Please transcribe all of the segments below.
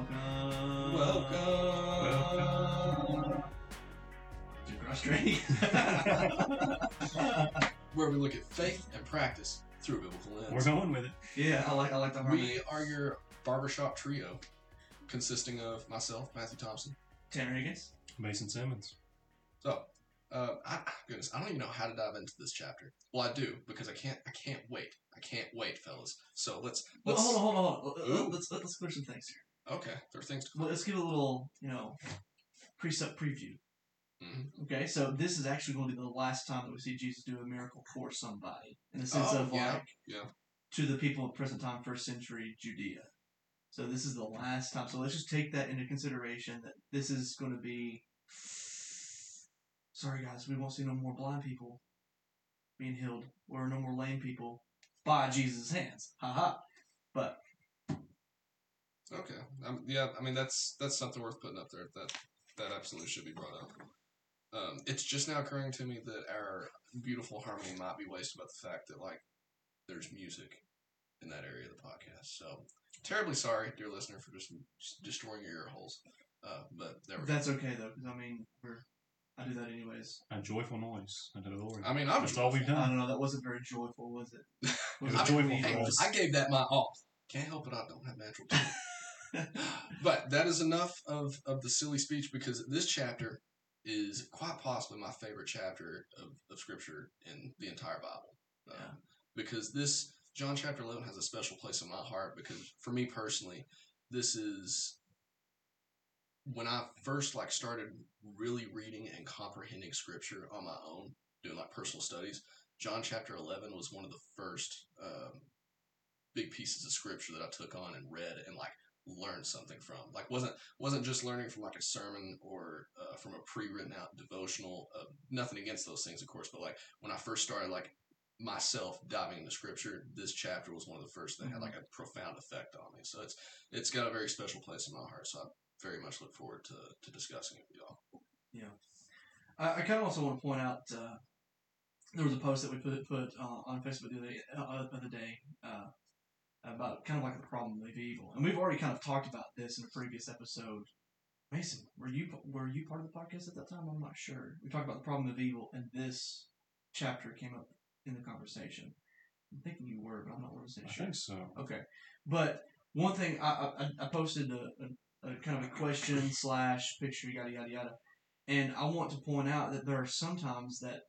Welcome. Welcome. To Cross Training. Where we look at faith and practice through a biblical lens. We're going with it. yeah, I like I like the harmony. We are your barbershop trio, consisting of myself, Matthew Thompson. Tanner Higgins. Mason Simmons. So, uh, I, goodness, I don't even know how to dive into this chapter. Well, I do because I can't. I can't wait. I can't wait, fellas. So let's. Let's hold on, hold on, hold on. Ooh. Let's let's clear some things here. Okay, there are things to. Well, let's give a little, you know, precept preview. Mhm. Okay, so this is actually going to be the last time that we see Jesus do a miracle for somebody, in the sense Oh, of yeah, like yeah. to the people of present time, first century Judea. So this is the last time. So let's just take that into consideration that this is going to be. Sorry, guys, we won't see no more blind people being healed, or no more lame people by Jesus' hands. Ha ha. But Okay. Um, yeah, I mean that's that's something worth putting up there. That that absolutely should be brought up. Um, it's just now occurring to me that our beautiful harmony might be wasted by the fact that like there's music in that area of the podcast. So terribly sorry, dear listener, for just destroying your ear holes. Uh, but there we go. that's okay though, because I mean, we're I do that anyways. A joyful noise unto the Lord. I mean, I'm That's all we've done. I don't know. That wasn't very joyful, was it? was I, joyful hey, for us. I gave that my all. Can't help it. I don't have natural talent. but that is enough of, of the silly speech because this chapter is quite possibly my favorite chapter of, of scripture in the entire Bible. Um, Yeah. Because this, John chapter 11 has a special place in my heart because for me personally, this is when I first like started really reading and comprehending scripture on my own, doing like personal studies. John chapter 11 was one of the first um, big pieces of scripture that I took on and read and like learned something from. Like wasn't wasn't just learning from like a sermon or uh, from a pre-written out devotional. Uh, nothing against those things, of course, but like when I first started like myself diving into scripture, this chapter was one of the first that had like a profound effect on me. So it's it's got a very special place in my heart. So I very much look forward to to discussing it with y'all. I, I kind of also want to point out uh, there was a post that we put put uh, on Facebook the other, uh, other day uh, about kind of like the problem of evil, and we've already kind of talked about this in a previous episode. Mason, were you were you part of the podcast at that time? I'm not sure. We talked about the problem of evil, and this chapter came up in the conversation. I'm thinking you were, but I'm not 100 sure. I think so. Okay, but one thing I I, I posted a, a, a kind of a question slash picture yada yada yada, and I want to point out that there are sometimes that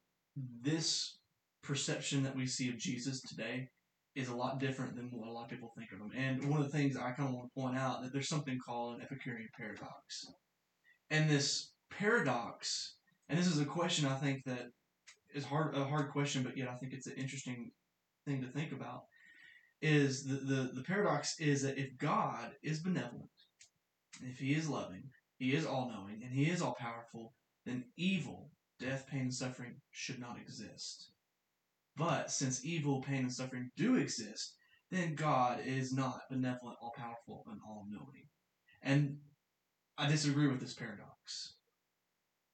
this perception that we see of Jesus today is a lot different than what a lot of people think of them. And one of the things I kind of want to point out that there's something called an Epicurean paradox, and this paradox, and this is a question I think that is hard a hard question, but yet I think it's an interesting thing to think about is the, the, the paradox is that if God is benevolent, if he is loving, he is all knowing, and he is all powerful, then evil, death, pain, and suffering should not exist. But since evil, pain, and suffering do exist, then God is not benevolent, all powerful, and all knowing. And I disagree with this paradox.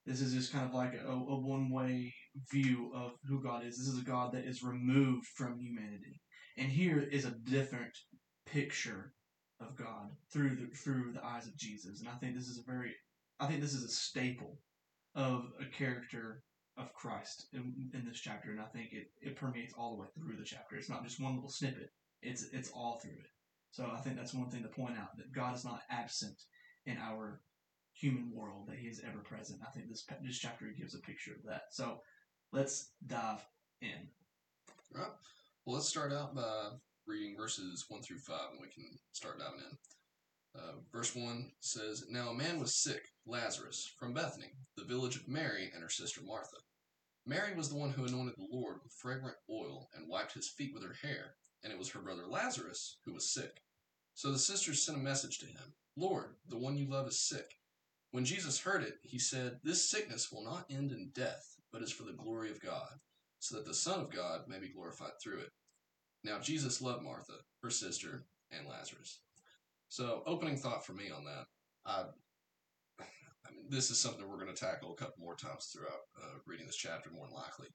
This is just kind of like a, a one way view of who God is. This is a God that is removed from humanity. And here is a different picture of God through the through the eyes of Jesus. And I think this is a very I think this is a staple of a character of Christ in, in this chapter, and I think it, it permeates all the way through the chapter. It's not just one little snippet; it's it's all through it. So I think that's one thing to point out that God is not absent in our human world; that He is ever present. I think this this chapter gives a picture of that. So let's dive in. Right. Well, let's start out by reading verses 1 through 5, and we can start diving in. Uh, verse 1 says, Now a man was sick, Lazarus, from Bethany, the village of Mary and her sister Martha. Mary was the one who anointed the Lord with fragrant oil and wiped his feet with her hair, and it was her brother Lazarus who was sick. So the sisters sent a message to him Lord, the one you love is sick. When Jesus heard it, he said, This sickness will not end in death, but is for the glory of God so that the Son of God may be glorified through it. Now, Jesus loved Martha, her sister, and Lazarus. So, opening thought for me on that, I, I mean, this is something we're going to tackle a couple more times throughout uh, reading this chapter, more than likely.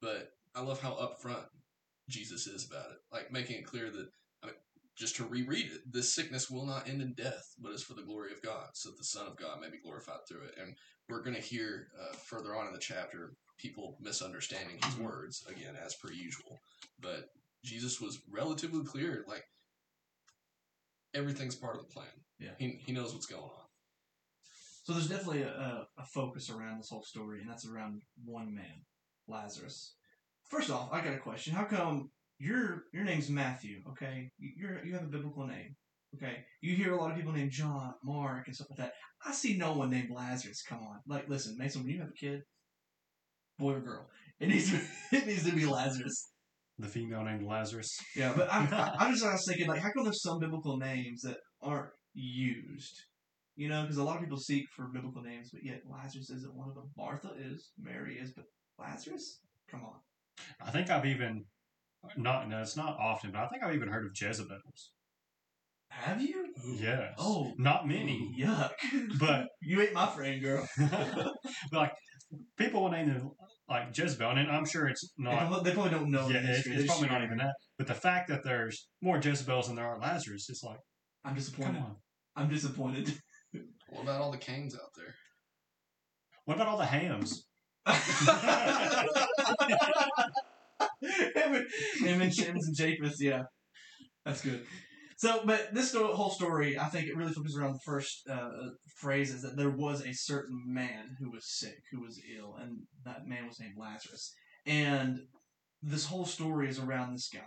But I love how upfront Jesus is about it, like making it clear that I mean, just to reread it, this sickness will not end in death, but is for the glory of God, so that the Son of God may be glorified through it. And we're going to hear uh, further on in the chapter people misunderstanding his Mhm. words again, as per usual. But Jesus was relatively clear, like everything's part of the plan. Yeah. he he knows what's going on. So there's definitely a, a, a focus around this whole story, and that's around one man, Lazarus. First off, I got a question. How come your your name's Matthew? Okay, You- you're you have a biblical name. Okay, you hear a lot of people named John, Mark, and stuff like that. I see no one named Lazarus. Come on, like listen, Mason, when you have a kid, boy or girl, it needs to, it needs to be Lazarus. The female named Lazarus. Yeah, but I'm, I- I'm just I was thinking like, how come there's some biblical names that aren't used? You know, because a lot of people seek for biblical names, but yet Lazarus isn't one of them. Martha is, Mary is, but Lazarus, come on. I think I've even not no, it's not often, but I think I've even heard of Jezebels. Have you? Yes. Oh, Not many, yuck! but you ain't my friend, girl. but like people will name them like Jezebel, and I'm sure it's not. they probably don't know. yeah, the it's, it's probably not even that. But the fact that there's more Jezebels than there are Lazarus, it's like, I'm disappointed. come on. I'm disappointed. What about all the Cains out there? What about all the hams? him, and, him and Shims and Japheth, yeah, that's good. So, but this sto- whole story, I think it really focuses around the first uh, phrase is that there was a certain man who was sick, who was ill, and that man was named Lazarus. And this whole story is around this guy.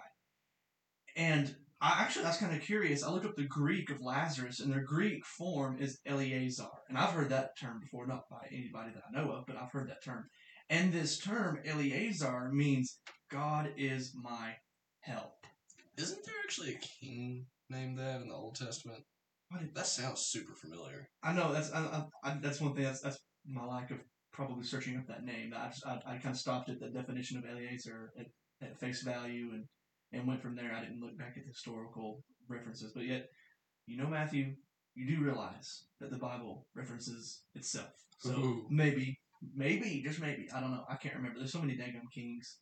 And I actually, I was kind of curious. I looked up the Greek of Lazarus, and their Greek form is Eleazar. And I've heard that term before, not by anybody that I know of, but I've heard that term. And this term, Eleazar, means God is my help. Isn't there actually a king named that in the Old Testament? That sounds super familiar. I know that's I, I, I, that's one thing. That's that's my lack of probably searching up that name. I just, I, I kind of stopped at the definition of Eleazar at, at face value and and went from there. I didn't look back at the historical references, but yet, you know, Matthew, you do realize that the Bible references itself. So Ooh. maybe, maybe, just maybe, I don't know. I can't remember. There's so many daggum kings.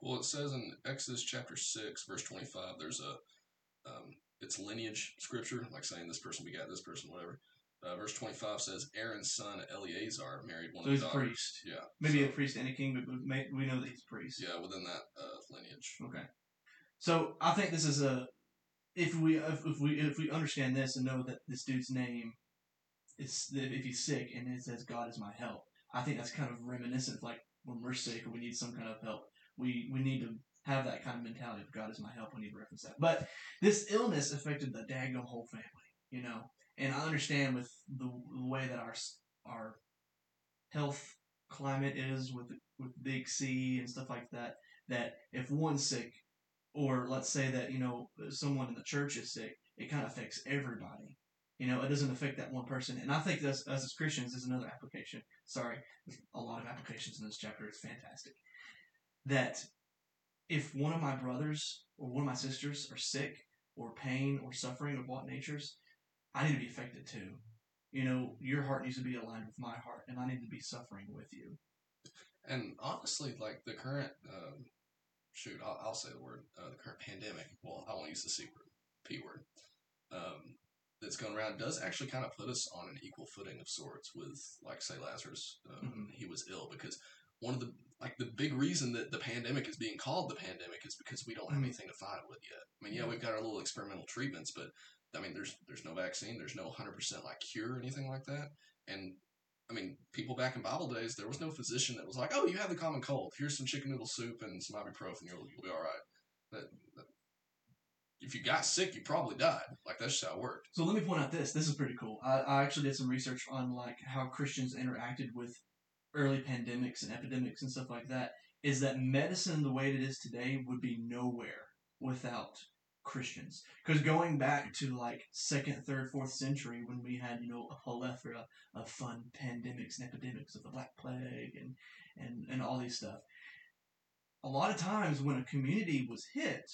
Well, it says in Exodus chapter 6, verse 25, there's a, um, it's lineage scripture, like saying this person begat this person, whatever. Uh, verse 25 says, Aaron's son Eleazar married one So of a daughters. priest. Yeah. Maybe so, a priest and a king, but we, we know that he's a priest. Yeah, within that uh, lineage. Okay. So I think this is a if we if, if we if we understand this and know that this dude's name is if he's sick and it says God is my help, I think that's kind of reminiscent of like when we're sick or we need some kind of help. We we need to have that kind of mentality of God is my help. We need to reference that. But this illness affected the daggone whole family, you know. And I understand with the, the way that our our health climate is with with big C and stuff like that that if one's sick, or let's say that you know someone in the church is sick, it kind of affects everybody. You know, it doesn't affect that one person. And I think this, us as Christians, is another application. Sorry, a lot of applications in this chapter. It's fantastic. That if one of my brothers or one of my sisters are sick or pain or suffering of what natures, I need to be affected too. You know, your heart needs to be aligned with my heart, and I need to be suffering with you. And honestly, like the current, um, shoot, I'll, I'll say the word, uh, the current pandemic. Well, I won't use the C word, P word. Um, that's going around does actually kind of put us on an equal footing of sorts with, like, say, Lazarus. Um, Mhm. He was ill because one of the like the big reason that the pandemic is being called the pandemic is because we don't have Mhm. anything to fight it with yet. I mean, yeah, we've got our little experimental treatments, but I mean, there's there's no vaccine, there's no hundred percent like cure or anything like that, and I mean, people back in Bible days, there was no physician that was like, "Oh, you have the common cold. Here's some chicken noodle soup and some ibuprofen. You'll, you'll be all right." If you got sick, you probably died. Like that's just how it worked. So let me point out this. This is pretty cool. I, I actually did some research on like how Christians interacted with early pandemics and epidemics and stuff like that. Is that medicine the way it is today would be nowhere without Christians? Because going back to like second, third, fourth century when we had you know a plethora of fun pandemics and epidemics of the Black Plague and and and all these stuff. A lot of times when a community was hit,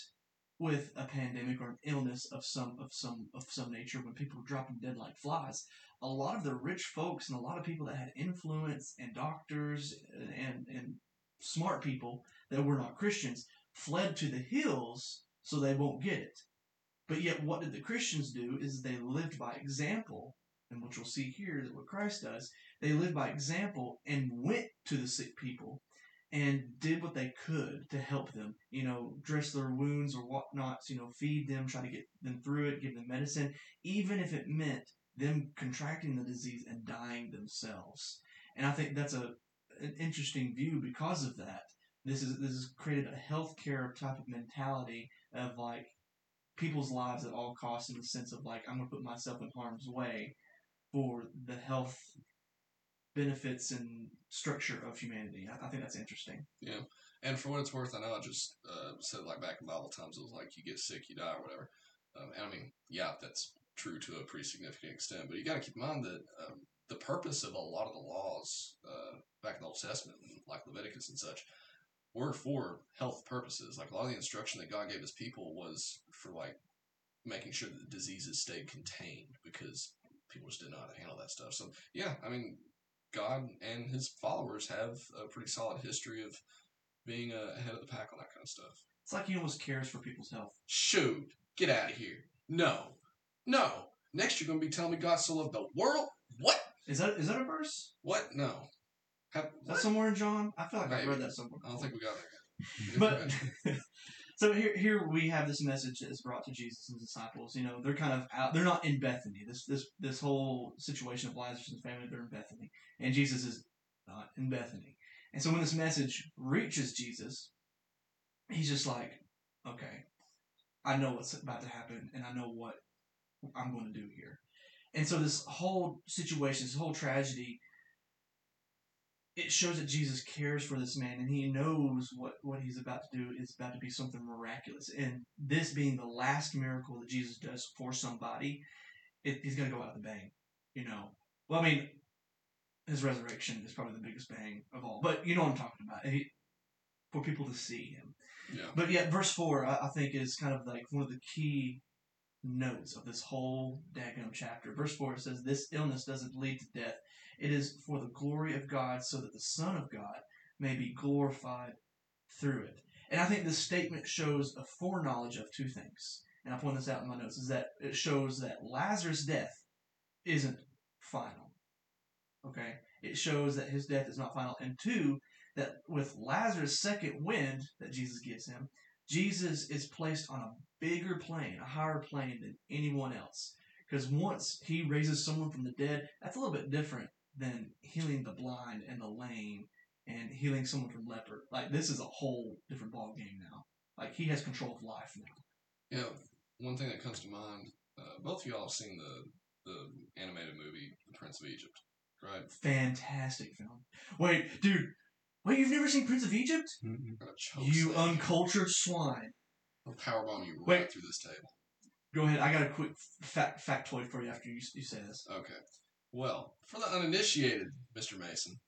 with a pandemic or an illness of some of some of some nature when people were dropping dead like flies a lot of the rich folks and a lot of people that had influence and doctors and and smart people that were not christians fled to the hills so they won't get it But yet, what did the Christians do? Is they lived by example, and which we'll see here that what Christ does. They lived by example and went to the sick people and did what they could to help them. You know, dress their wounds or whatnots. You know, feed them, try to get them through it, give them medicine, even if it meant them contracting the disease and dying themselves. And I think that's a an interesting view because of that. This is this has created a healthcare type of mentality of like people's lives at all costs in the sense of like I'm gonna put myself in harm's way for the health benefits and structure of humanity. I, I think that's interesting. Yeah, and for what it's worth, I know I just uh, said like back in Bible times, it was like you get sick, you die, or whatever. Um, and I mean, yeah, that's true to a pretty significant extent. But you got to keep in mind that um, the purpose of a lot of the laws uh, back in the Old Testament, like Leviticus and such, were for health purposes. Like a lot of the instruction that God gave His people was for like making sure that the diseases stayed contained because people just didn't know how to handle that stuff. So yeah, I mean, God and His followers have a pretty solid history of being uh, ahead of the pack on that kind of stuff. It's like he almost cares for people's health. Shoot, get out of here. No, no. Next, you're going to be telling me God so loved the world? What? Is that is that a verse? What? No. Is that somewhere in John? I feel like I've read that somewhere. I don't think we got there yet. But so here, here we have this message that is brought to Jesus and his disciples. You know, they're kind of out. They're not in Bethany. This this this whole situation of Lazarus and family, they're in Bethany, and Jesus is not in Bethany. And so when this message reaches Jesus, he's just like, okay, I know what's about to happen, and I know what I'm going to do here. And so this whole situation, this whole tragedy, it shows that Jesus cares for this man and he knows what, what he's about to do is about to be something miraculous. And this being the last miracle that Jesus does for somebody, it, he's going to go out with a bang. You know, well, I mean, his resurrection is probably the biggest bang of all, but you know what I'm talking about. He, for people to see him. Yeah. But yeah, verse 4, I, I think, is kind of like one of the key notes of this whole daggone chapter. Verse 4 it says, This illness doesn't lead to death. It is for the glory of God, so that the Son of God may be glorified through it. And I think this statement shows a foreknowledge of two things. And I point this out in my notes is that it shows that Lazarus' death isn't final. Okay? It shows that his death is not final. And two, that with Lazarus' second wind that Jesus gives him, Jesus is placed on a bigger plane, a higher plane than anyone else. Because once he raises someone from the dead, that's a little bit different than healing the blind and the lame and healing someone from leper. Like this is a whole different ball game now. Like he has control of life now. Yeah, one thing that comes to mind, uh, both of y'all have seen the, the animated movie, The Prince of Egypt, right? Fantastic film. Wait, dude. Wait, you've never seen Prince of Egypt? Choke You slam uncultured swine. I'll powerbomb you Wait. right through this table. Go ahead. I got a quick fact factoid for you after you, you say this. Okay. Well, for the uninitiated, Mr. Mason,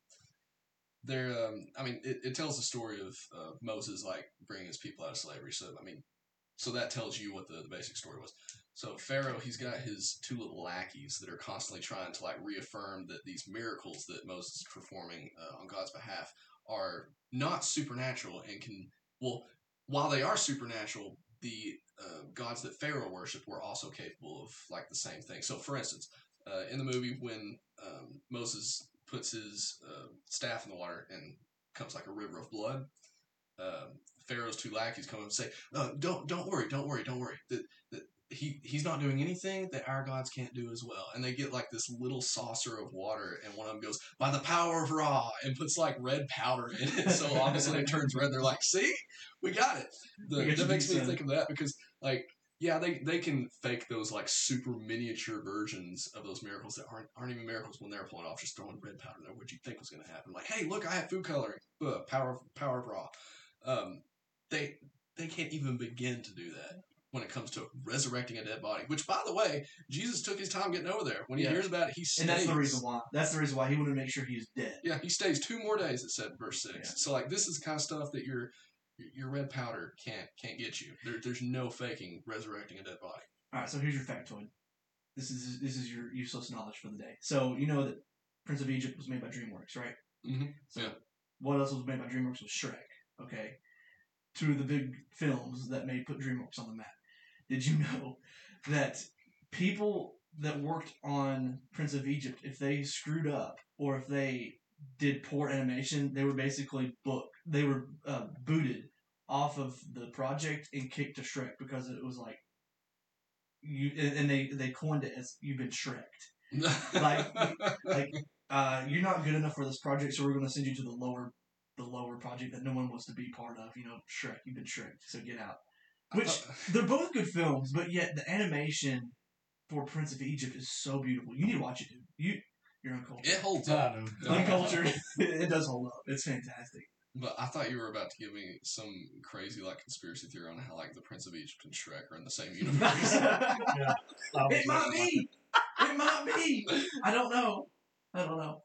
there. Um, I mean, it, it tells the story of uh, Moses like bringing his people out of slavery. So, I mean, so that tells you what the, the basic story was. So Pharaoh, he's got his two little lackeys that are constantly trying to like reaffirm that these miracles that Moses is performing uh, on God's behalf are not supernatural and can well, while they are supernatural, the uh, gods that Pharaoh worshipped were also capable of like the same thing. So, for instance, uh, in the movie when um, Moses puts his uh, staff in the water and comes like a river of blood, um, Pharaoh's two lackeys come up and say, uh, "Don't, don't worry, don't worry, don't worry. That, that he he's not doing anything that our gods can't do as well." And they get like this little saucer of water, and one of them goes, "By the power of Ra," and puts like red powder in it. So obviously it turns red. They're like, "See, we got it." The, that makes me think of that because like yeah, they, they can fake those like super miniature versions of those miracles that aren't aren't even miracles when they're pulling off just throwing red powder there. What you think was going to happen? Like, hey, look, I have food coloring. Uh, power power of Ra. Um, they they can't even begin to do that when it comes to resurrecting a dead body. Which, by the way, Jesus took his time getting over there. When he Yeah. hears about it, he stays. And that's the reason why. That's the reason why he wanted to make sure he was dead. Yeah, he stays two more days. It said verse six. Yeah. So like this is the kind of stuff that your your red powder can't can't get you. There, there's no faking resurrecting a dead body. All right, so here's your factoid. This is this is your useless knowledge for the day. So you know that Prince of Egypt was made by DreamWorks, right? Mhm, So yeah. what else was made by DreamWorks was Shrek. Okay, two of the big films that made put DreamWorks on the map. Did you know that people that worked on Prince of Egypt, if they screwed up or if they did poor animation, they were basically booked. They were uh, booted off of the project and kicked to Shrek because it was like you and they they coined it as you've been Shreked. Like- Like uh, you're not good enough for this project, so we're going to send you to the lower the lower project that no one wants to be part of. You know, Shrek, you've been Shreked, so get out. Which they're both good films, but yet the animation for Prince of Egypt is so beautiful. You need to watch it, dude. You you're uncultured. it holds up. know. Uncultured. it does hold up. It's fantastic. But I thought you were about to give me some crazy like conspiracy theory on how like the Prince of Egypt and Shrek are in the same universe. I was it might be. It might be. I don't know. I don't know.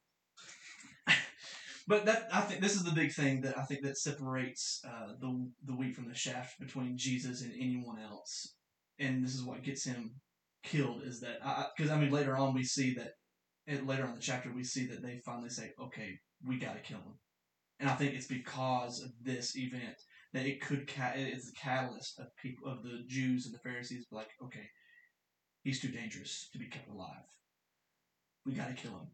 but that I think this is the big thing that I think that separates uh, the the wheat from the shaft between Jesus and anyone else, and this is what gets him killed. Is that because I, mean later on we see that and later on in the chapter we see that they finally say, okay, we got to kill him, and I think it's because of this event that it could ca- it's the catalyst of people of the Jews and the Pharisees like, okay, he's too dangerous to be kept alive. We got to kill him.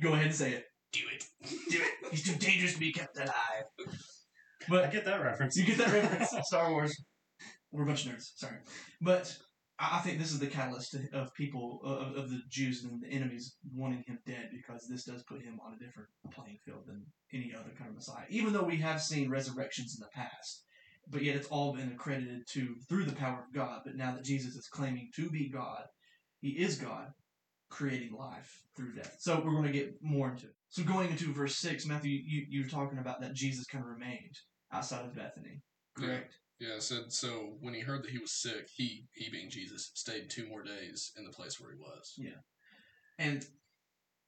Go ahead and say it. Do it. Do it. He's too dangerous to be kept alive. But I get that reference. you get that reference? Star Wars. We're a bunch of nerds. Sorry, but I think this is the catalyst of people of, of the Jews and the enemies wanting him dead because this does put him on a different playing field than any other kind of Messiah. Even though we have seen resurrections in the past, but yet it's all been accredited to through the power of God. But now that Jesus is claiming to be God, he is God, creating life through death. So we're going to get more into it. So going into verse six, Matthew, you you're talking about that Jesus kind of remained outside of Bethany, correct? Yeah, said so when he heard that he was sick, he he being Jesus stayed two more days in the place where he was. Yeah, and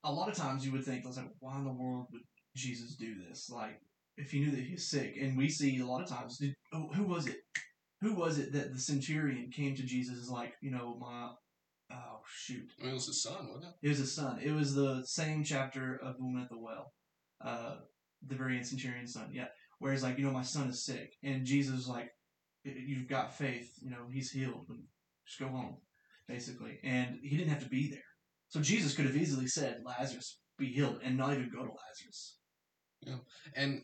a lot of times you would think, I was like, why in the world would Jesus do this? Like, if he knew that he was sick, and we see a lot of times, did, oh, who was it? Who was it that the centurion came to Jesus is like, you know, my, oh shoot, I mean, it was his son, wasn't it? it was his son. It was the same chapter of the woman at the well, uh, the very centurion's son. Yeah, where he's like, you know, my son is sick, and Jesus was like, "Y- you've got faith. You know, he's healed. Just go home, basically. And he didn't have to be there. So Jesus could have easily said, Lazarus, be healed, and not even go to Lazarus. Yeah. And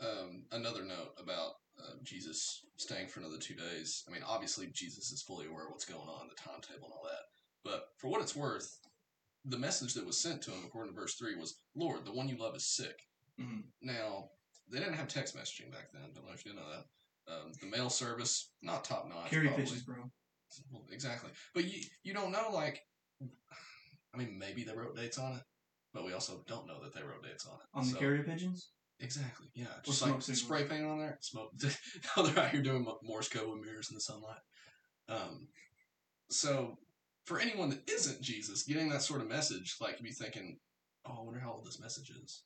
um, another note about uh, Jesus staying for another two days. I mean, obviously Jesus is fully aware of what's going on, the timetable and all that. But for what it's worth, the message that was sent to him, according to verse three, was, "Lord, the one you love is sick." Mhm. Now they didn't have text messaging back then. Don't know if you know that. Um, the mail service not top notch. Carry probably. pitches, bro. Well, exactly. But you you don't know like. I mean, maybe they wrote dates on it, but we also don't know that they wrote dates on it. On the carrier pigeons? Exactly. Yeah. Just like signals. spray paint on there. Smoke. now they're out here doing Morse code with mirrors in the sunlight. Um, so for anyone that isn't Jesus, getting that sort of message, like you'd be thinking, "Oh, I wonder how old this message is."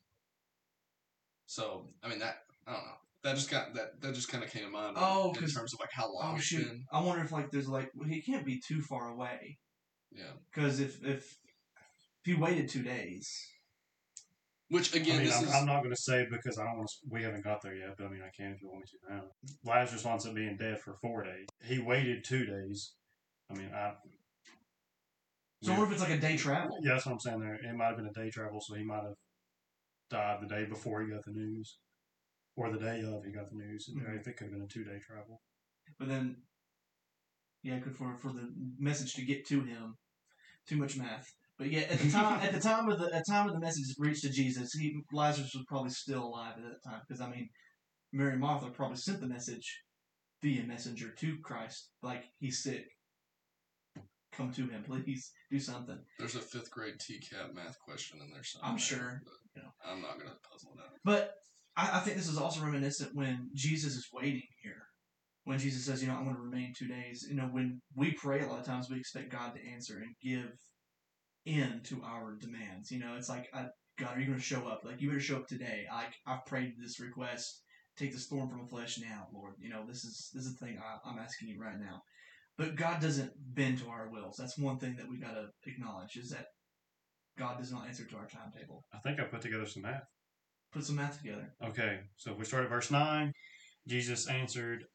So I mean that I don't know. That just got that that just kind of came to mind. Oh, in 'cause- terms of like how long Oh, it's shoot. been. I wonder if, like, there's, like, well, he can't be too far away. Yeah. Because if, if, if he waited two days, Which I again, mean, this I'm, is I'm not going to say because I don't want to. We haven't got there yet, but I mean, I can if you want me to now. Lazarus winds up being dead for four days. He waited two days. I mean, I. so I wonder if it's like a day travel. Yeah, that's what I'm saying. There, it might have been a day travel, so he might have died the day before he got the news, or the day of he got the news. Mhm. If it could have been a two day travel. But then, yeah, good for for the message to get to him. Too much math. But yeah, at the time, at the time of the at the time of the message reached to Jesus, he Lazarus was probably still alive at that time. Because I mean, Mary and Martha probably sent the message via messenger to Christ, like he's sick. Come to him, please do something. there's a fifth grade TCAP math question in there somewhere. I'm sure, but you know. I'm not gonna puzzle it out. But I, I think this is also reminiscent when Jesus is waiting here. When Jesus says, you know, I'm going to remain two days. You know, when we pray, a lot of times we expect God to answer and give in to our demands. You know, it's like, I, God, are you going to show up? Like, you better show up today. I, I've prayed this request. Take this thorn from the flesh now, Lord. You know, this is this is the thing I, I'm asking you right now. But God doesn't bend to our wills. That's one thing that we got to acknowledge is that God does not answer to our timetable. I think I put together some math. Put some math together. Okay, so if we start at verse 9, Jesus answered,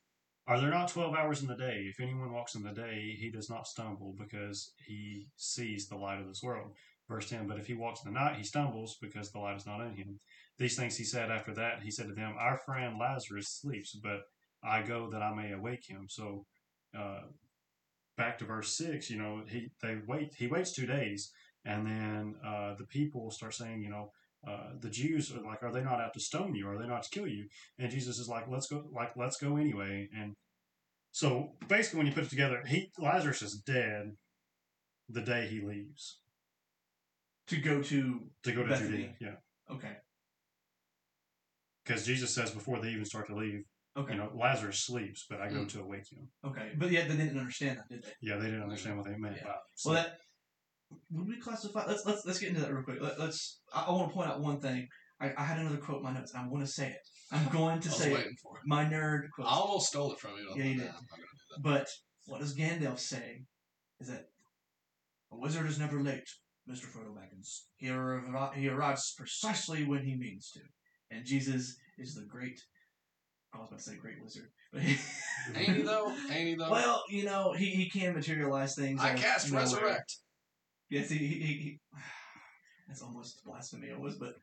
Are there not 12 hours in the day? If anyone walks in the day, he does not stumble because he sees the light of this world. Verse 10 But if he walks in the night, he stumbles because the light is not in him. These things he said after that. He said to them, Our friend Lazarus sleeps, but I go that I may awake him. So, uh, back to verse 6, you know, he, they wait, he waits two days, and then uh, the people start saying, you know, uh, the Jews are like, are they not out to stone you? Are they not to kill you? And Jesus is like, let's go, like, let's go anyway. And so basically, when you put it together, he Lazarus is dead the day he leaves To go to to go to Bethany. Judea. Yeah, okay, because Jesus says before they even start to leave, okay, you know, Lazarus sleeps, but I go Mm. to awake him. okay. But yet they didn't understand that, did they? Yeah, they didn't understand what they meant Yeah. by Well, sleep. that would we classify? Let's let's let's get into that real quick. Let, let's. I, I want to point out one thing. I, I had another quote in my notes. and I want to say it. I'm going to I was say it. for it. My nerd quote. I almost stole it from you. but Yeah, you did. I'm not do that. But what does Gandalf say? Is that a wizard is never late, Mister Frodo Baggins. He, arri- he arrives precisely when he means to. And Jesus is the great. I was about to say great wizard, but he, Ain't he though? Ain't he though? well, you know, he, he can materialize things. I cast nowhere. resurrect. Yes, he, he, he, he that's almost blasphemy, almost. But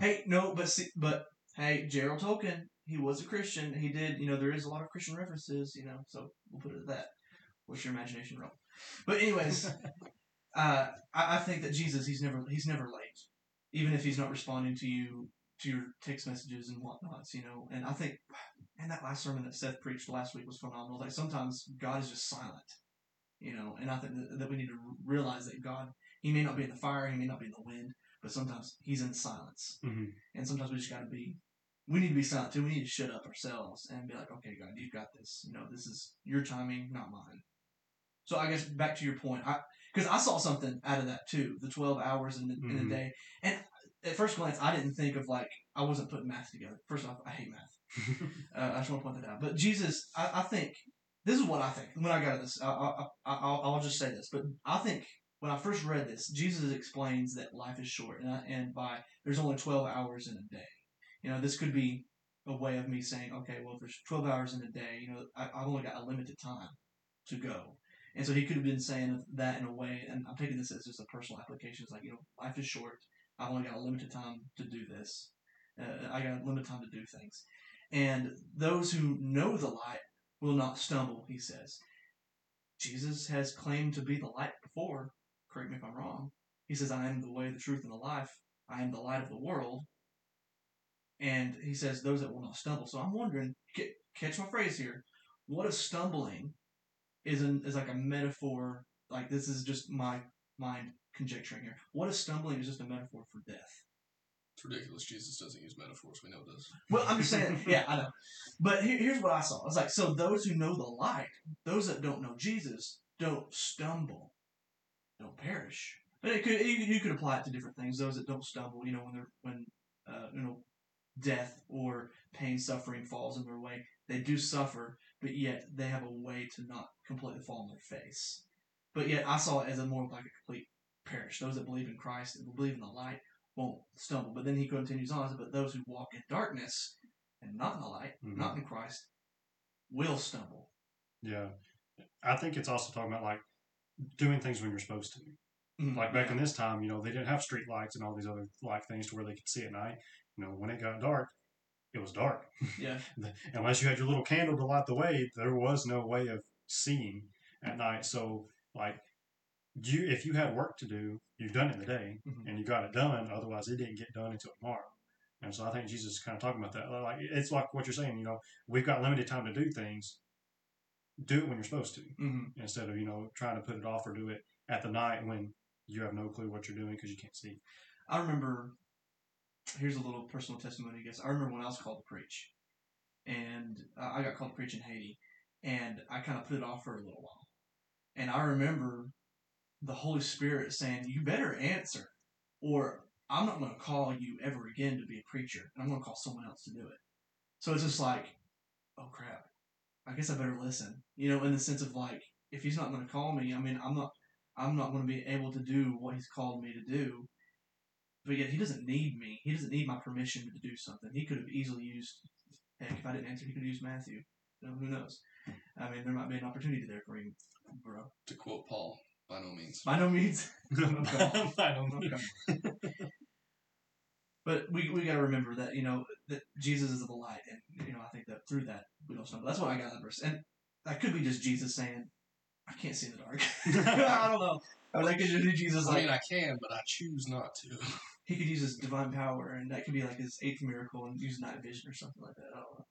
hey, no, but see, but hey, J.R.R. Tolkien, he was a Christian. He did, you know, there is a lot of Christian references, you know. So we'll put it at that. What's your imagination roll? But anyways, uh, I, I think that Jesus, he's never he's never late, even if he's not responding to you to your text messages and whatnots, you know. And I think, and that last sermon that Seth preached last week was phenomenal. Like sometimes God is just silent, you know. And I think that, that we need to realize that God, He may not be in the fire, He may not be in the wind, but sometimes He's in the silence. Mhm. And sometimes we just got to be. We need to be silent too. We need to shut up ourselves and be like, okay, God, you've got this. You know, this is your timing, not mine. So I guess back to your point, I because I saw something out of that too, the twelve hours in, the in Mhm. a day. And at first glance, I didn't think of like I wasn't putting math together. First off, I hate math. Uh, I just want to point that out. But Jesus, I, I think this is what I think when I got this. I, I, I, I'll, just say this, but I think when I first read this, Jesus explains that life is short, and, I, and by there's only twelve hours in a day. You know, this could be a way of me saying, okay, well, if there's twelve hours in a day, you know, I, I've only got a limited time to go. And so he could have been saying that in a way, and I'm taking this as just a personal application. It's like, you know, life is short. I've only got a limited time to do this. Uh, I got a limited time to do things. And those who know the light will not stumble, he says. Jesus has claimed to be the light before. Correct me if I'm wrong. He says, I am the way, the truth, and the life. I am the light of the world. And he says, those that will not stumble. So I'm wondering, catch my phrase here. What if stumbling is, an, is like a metaphor? Like, this is just my mind conjecturing here. What if stumbling is just a metaphor for death? It's ridiculous. Jesus doesn't use metaphors. We know this. Well, I'm just saying, yeah, I know. But here, here's what I saw. It's like, so those who know the light, those that don't know Jesus, don't stumble, don't perish. And it could you, you could apply it to different things. Those that don't stumble, you know, when they're when uh, you know death or pain, suffering falls in their way, they do suffer, but yet they have a way to not completely fall on their face. But yet, I saw it as a more like a complete perish. Those that believe in Christ and believe in the light won't stumble. But then he continues on, but those who walk in darkness and not in the light, Mhm. not in Christ, will stumble. Yeah, I think it's also talking about like doing things when you're supposed to. Mhm, Like back yeah. in this time, you know, they didn't have street lights and all these other like things to where they could see at night. You know, when it got dark, it was dark. yeah, Unless you had your little candle to light the way, there was no way of seeing at night. So, like, you if you had work to do, you've done it in the day Mhm. and you got it done. Otherwise, it didn't get done until tomorrow. And so, I think Jesus is kind of talking about that. Like, it's like what you're saying. You know, we've got limited time to do things. Do it when you're supposed to, hmm instead of you know trying to put it off or do it at the night when you have no clue what you're doing because you can't see. I remember. Here's a little personal testimony, I guess. I remember when I was called to preach, and uh, I got called to preach in Haiti, and I kind of put it off for a little while. And I remember the Holy Spirit saying, "You better answer, or I'm not going to call you ever again to be a preacher. I'm going to call someone else to do it." So it's just like, oh crap, I guess I better listen. You know, in the sense of like, if he's not going to call me, I mean, I'm not, I'm not going to be able to do what he's called me to do. But yet he doesn't need me. He doesn't need my permission to do something. He could have easily used, heck, if I didn't answer, he could have used Matthew. Who knows? I mean, there might be an opportunity there for him, bro. To quote Paul, by no means. By no means. I don't know. Okay. but we we got to remember that you know that Jesus is the light, and you know I think that through that we don't stumble. That's why I got out that verse, and that could be just Jesus saying, "I can't see in the dark." I don't know. Or that could just be Jesus I like mean, I can, but I choose not to. he could use his divine power, and that could be like his eighth miracle and use night vision or something like that. I don't know.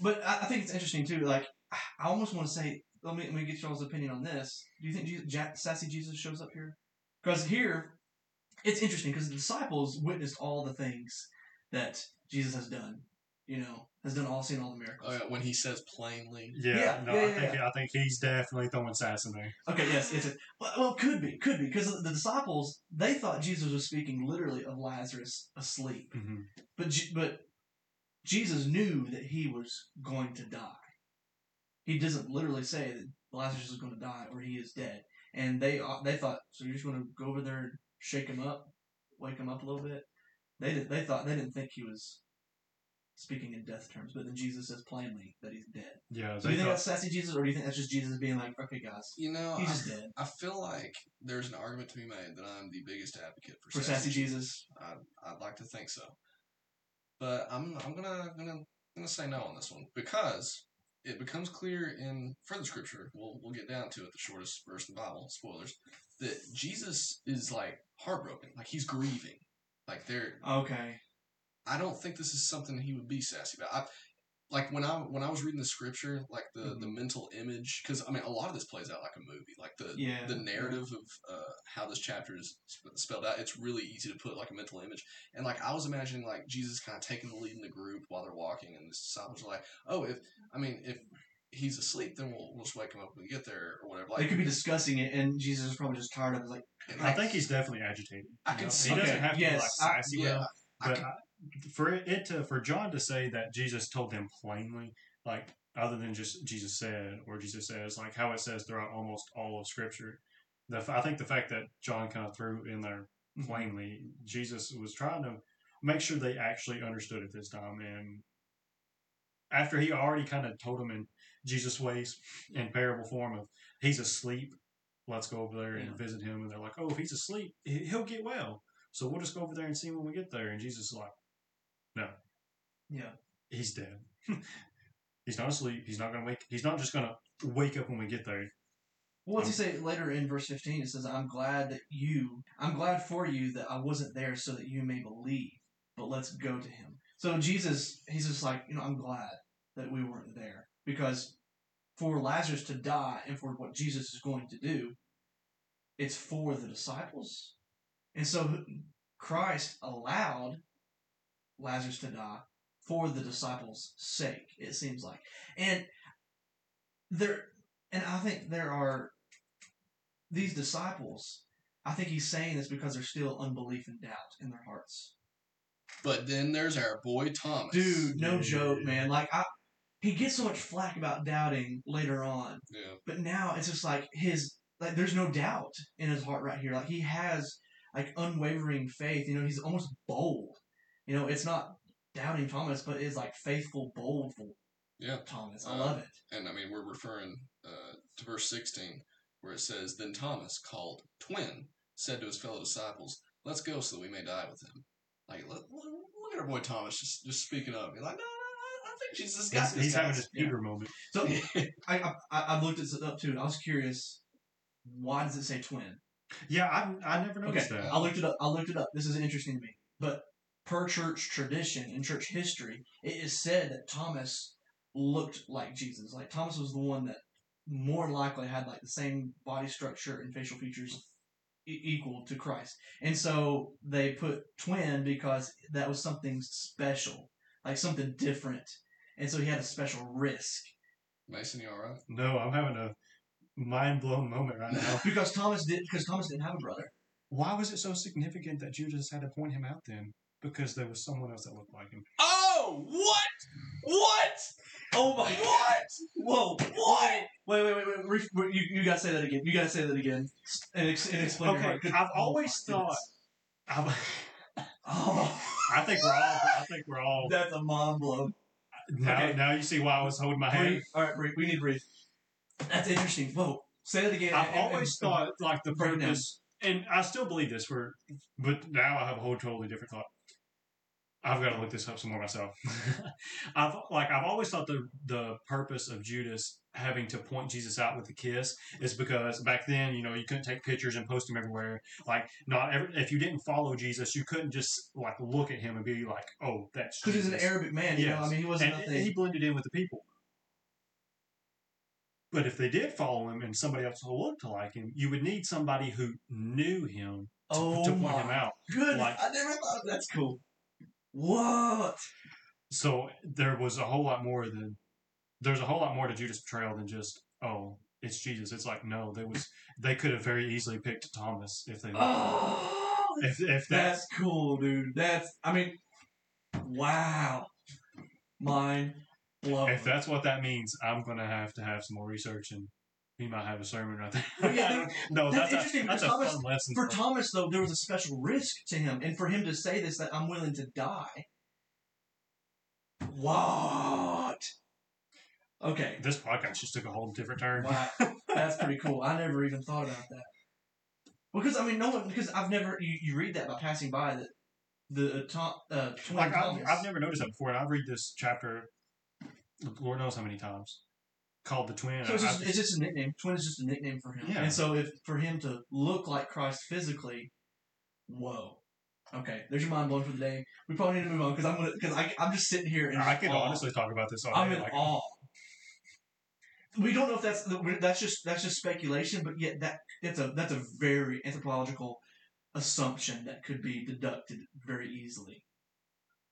But I, I think it's interesting too. Like I almost want to say, let me let me get y'all's opinion on this. Do you think Jesus, Jack, sassy Jesus shows up here? Because here, it's interesting because the disciples witnessed all the things that Jesus has done. You know, has done all, seen all the miracles. Oh, yeah, when he says plainly, Yeah, Yeah, no, yeah, I yeah, think I think he's definitely throwing sass in there. Okay, yes, it's a, well, well, could be, could be, because the disciples they thought Jesus was speaking literally of Lazarus asleep. hmm But but Jesus knew that he was going to die. He doesn't literally say that Lazarus is going to die or he is dead. And they uh, they thought so. You're just going to go over there and shake him up, wake him up a little bit. They did, they thought they didn't think he was speaking in death terms. But then Jesus says plainly that he's dead. Yeah, So do you think thought, that's sassy Jesus, or do you think that's just Jesus being like, okay, guys, you know, he's I, just dead I feel like there's an argument to be made that I'm the biggest advocate for, for sassy Jesus? I, I'd like to think so, but I'm I'm gonna gonna gonna say no on this one because it becomes clear in further scripture. We'll we'll get down to it, the shortest verse in the Bible. Spoilers that Jesus is like heartbroken, like he's grieving, like there. Okay, I don't think this is something he would be sassy about. I, like when I when I was reading the scripture, like the the mental image, because I mean a lot of this plays out like a movie, like the Yeah, the narrative of uh, how this chapter is sp- spelled out. It's really easy to put like a mental image, and like I was imagining like Jesus kind of taking the lead in the group while they're walking, and the disciples are like, "Oh, if I mean if he's asleep, then we'll we'll just wake him up when we get there or whatever." Like, they could be discussing it, and Jesus is probably just tired of it. Like, and I think he's definitely agitated. I can know? see he doesn't that. have to Yes, be like I- sassy, yeah, well, I but can, I, for it to for John to say that Jesus told them plainly, like other than just Jesus said or Jesus says, like how it says throughout almost all of Scripture. The I think the fact that John kind of threw in there mm-hmm. plainly, Jesus was trying to make sure they actually understood it this time, and after he already kind of told them in Jesus' ways in parable form of he's asleep, let's go over there and Yeah. visit him, and they're like, oh, if he's asleep, he- he'll get well. So we'll just go over there and see when we get there. And Jesus is like, yeah, he's dead. he's not asleep. He's not gonna wake. He's not just gonna wake up when we get there. Well, what's he um, say later in verse 15? It says, I'm glad that you, I'm glad for you that I wasn't there so that you may believe, but let's go to him. So Jesus, he's just like, you know, I'm glad that we weren't there because for Lazarus to die and for what Jesus is going to do, it's for the disciples. And so Christ allowed Lazarus to die for the disciples' sake, it seems like. And there, and I think there are these disciples. I think he's saying this because there's still unbelief and doubt in their hearts. but then there's our boy Thomas, Dude, no Yeah. joke, man. Like I, he gets so much flack about doubting later on, Yeah, but now it's just like his like there's no doubt in his heart right here. Like he has like unwavering faith. You know, he's almost bold. You know, it's not doubting Thomas, but it's like faithful, bold yeah. Thomas. I Uh, love it. And I mean, we're referring uh, to verse 16, where it says, Then Thomas, called Twin, said to his fellow disciples, Let's go so that we may die with him. Like, look, look, look at our boy Thomas just, just speaking up. He's like, No, no, no, I think Jesus got He's, this. he's having guys." his Peter moment. So I, I I looked it up too. And I was curious. Why does it say twin? Yeah, I I never Okay, noticed that. I looked it up. I looked it up. This is interesting to me. But per church tradition and church history, it is said that Thomas looked like Jesus. Like Thomas was the one that more likely had like the same body structure and facial features e- equal to Christ. And so they put twin because that was something special, like something different. And so he had a special risk. Mason, you all right? No, I'm having a mind blown moment right now. Because Thomas did because Thomas didn't have a brother. Why was it so significant that Judas had to point him out then? Because there was someone else that looked like him. Oh, what? What? Oh my What? Whoa! What? Wait, wait, wait, wait! Re- re- you, you gotta say that again. You gotta say that again and, ex- and explain. Okay, your I've always my thought- I'm- Oh, I think we're all. I think we're all. that's a mind blow. now, Okay. now you see why I was holding my hand. Breathe. All right, breathe. We need to breathe. That's interesting. Whoa. Say it again. I've and- and- always and- thought like the break it purpose, and I still believe this. For but now I have a whole totally different thought. I've got to look this up some more myself. I've like I've always thought the the purpose of Judas having to point Jesus out with a kiss is because back then you know you couldn't take pictures and post them everywhere. Like not every, if you didn't follow Jesus, you couldn't just like look at him and be like, oh, that's Because he's an Arabic man, you know. I mean, he wasn't and, and he blended in with the people. But if they did follow him and somebody else looked like him, you would need somebody who knew him to, oh to point him out. Good. Like- I never thought that's cool. What? So there was a whole lot more than there's a whole lot more to Judas' betrayal than just oh it's Jesus. It's like no, there was they could have very easily picked Thomas if they Oh, if if that's that's cool, dude. That's. I mean, wow. Mind blowing. if that's what that means, I'm gonna have to have some more research and he might have a sermon right there. Well, yeah, no, that's that's, interesting a, that's a Thomas- fun lesson. for Thomas, though, there was a special risk to him, and for him to say this that I'm willing to die. What? Okay. this podcast just took a whole different turn. Wow, that's pretty cool. I never even thought about that. Because I mean, no one. Because I've never. You, you read that by passing by that the uh, Tom, uh, twin Like I've, I've never noticed that before, and I've read this chapter, Lord knows how many times, called the twin. So it's just, it's just a nickname. Twin is just a nickname for him. Yeah. And so if for him to look like Christ physically, whoa. Okay, there's your mind blown for the day. We probably need to move on because I'm gonna because I'm just sitting here and I could awe. honestly talk about this all I'm in like, awe. We don't know if that's that's just that's just speculation, but yet that that's a that's a very anthropological assumption that could be deducted very easily.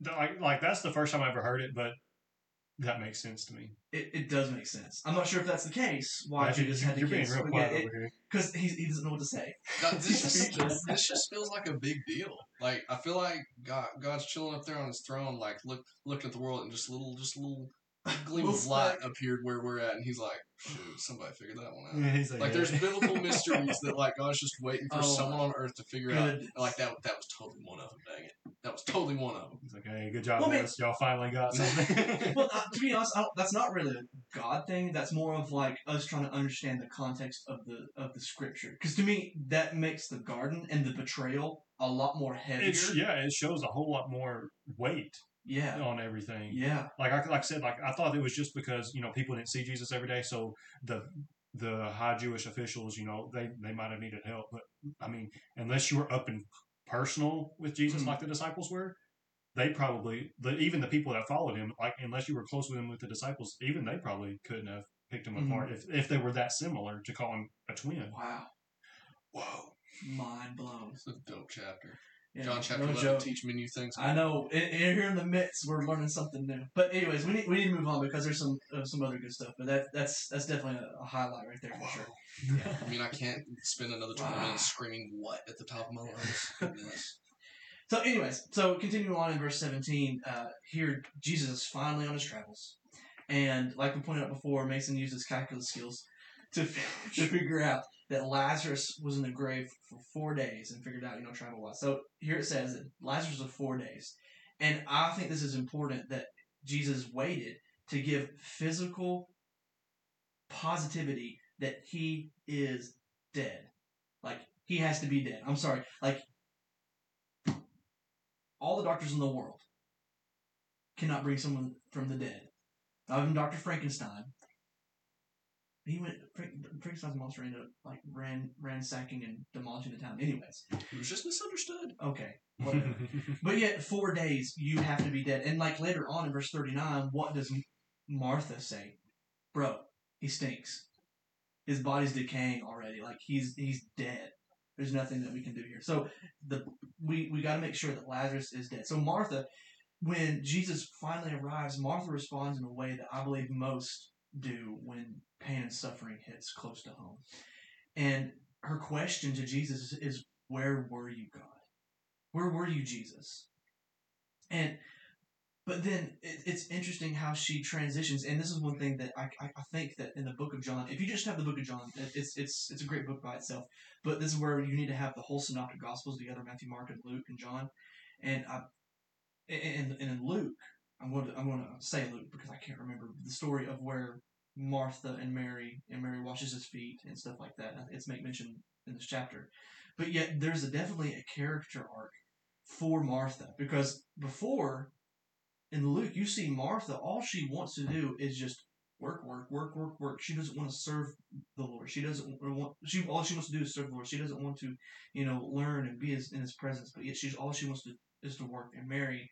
like, like that's the first time I ever heard it, but that makes sense to me. It, it does make sense. I'm not sure if that's the case. Why Imagine Judas you- had to you're being kiss, real quiet yeah, over here. because he, he doesn't know what to say. God, this, just, this just feels like a big deal. Like I feel like God, God's chilling up there on His throne, like look, looked at the world, and just a little, just a little gleam Little of light appeared where we're at, and He's like, "Shoot, somebody figured that one out." Yeah, he's like, Like yeah. there's biblical mysteries that like God's just waiting for Oh, someone on earth to figure out. Like that, that was totally one of them. Dang it, that was totally one of them. He's like, hey, good job, Well, I. Y'all finally got something. well, uh, to be honest, I don't, that's not really a God thing. That's more of like us trying to understand the context of the of the scripture. Because to me, that makes the garden and the betrayal a lot more heavier. It's, yeah, it shows a whole lot more weight yeah, on everything. yeah, Like I like I said, like I thought it was just because you know people didn't see Jesus every day, so the the high Jewish officials, you know, they they might have needed help. But I mean, unless you were up and personal with Jesus, Mhm. like the disciples were, they probably the, even the people that followed him, like unless you were close with him with the disciples, even they probably couldn't have picked him Mhm. apart if if they were that similar to call him a twin. wow, Whoa. mind blown. It's a dope chapter. Yeah, John chapter no 11, joke. teach me new things. I know. In, in here in the midst, we're learning something new. But anyways, we need we need to move on because there's some uh, some other good stuff. But that that's that's definitely a, a highlight right there for sure. Yeah. I mean, I can't spend another 20 Wow. minutes screaming what at the top of my lungs. So, anyways, so continuing on in verse 17, uh, here Jesus is finally on his travels. And like we pointed out before, Mason used his calculus skills to, to figure out that Lazarus was in the grave for four days and figured out, you know, travel wise. So here it says that Lazarus was four days. And I think this is important that Jesus waited to give physical positivity that he is dead. Like, he has to be dead. I'm sorry. Like, all the doctors in the world cannot bring someone from the dead. Not even Dr. Frankenstein. He went. Frank, Frankenstein's monster ended up like ran ransacking and demolishing the town. Anyways, It was just misunderstood. okay, whatever. but yet, four days you have to be dead. And like later on in verse thirty nine, what does Martha say? Bro, he stinks. His body's decaying already. Like he's he's dead. There's nothing that we can do here. So the we we got to make sure that Lazarus is dead. So Martha, when Jesus finally arrives, Martha responds in a way that I believe most do when pain and suffering hits close to home. And her question to Jesus is, where were you, God? Where were you, Jesus? And but then it, it's interesting how she transitions, and this is one thing that I, I, I think that in the Book of John, if you just have the Book of John, it, it's it's it's a great book by itself. But this is where you need to have the whole synoptic gospels together: Matthew, Mark, and Luke, and John. And I, and, and in Luke, I'm going to I'm going to say Luke because I can't remember the story of where Martha and Mary and Mary washes his feet and stuff like that. It's make mention in this chapter, but yet there's a, definitely a character arc for Martha because before in Luke you see Martha all she wants to do is just work work work work work. She doesn't want to serve the Lord. She doesn't want she all she wants to do is serve the Lord. She doesn't want to you know learn and be in his presence but yet she's all she wants to is to work. And Mary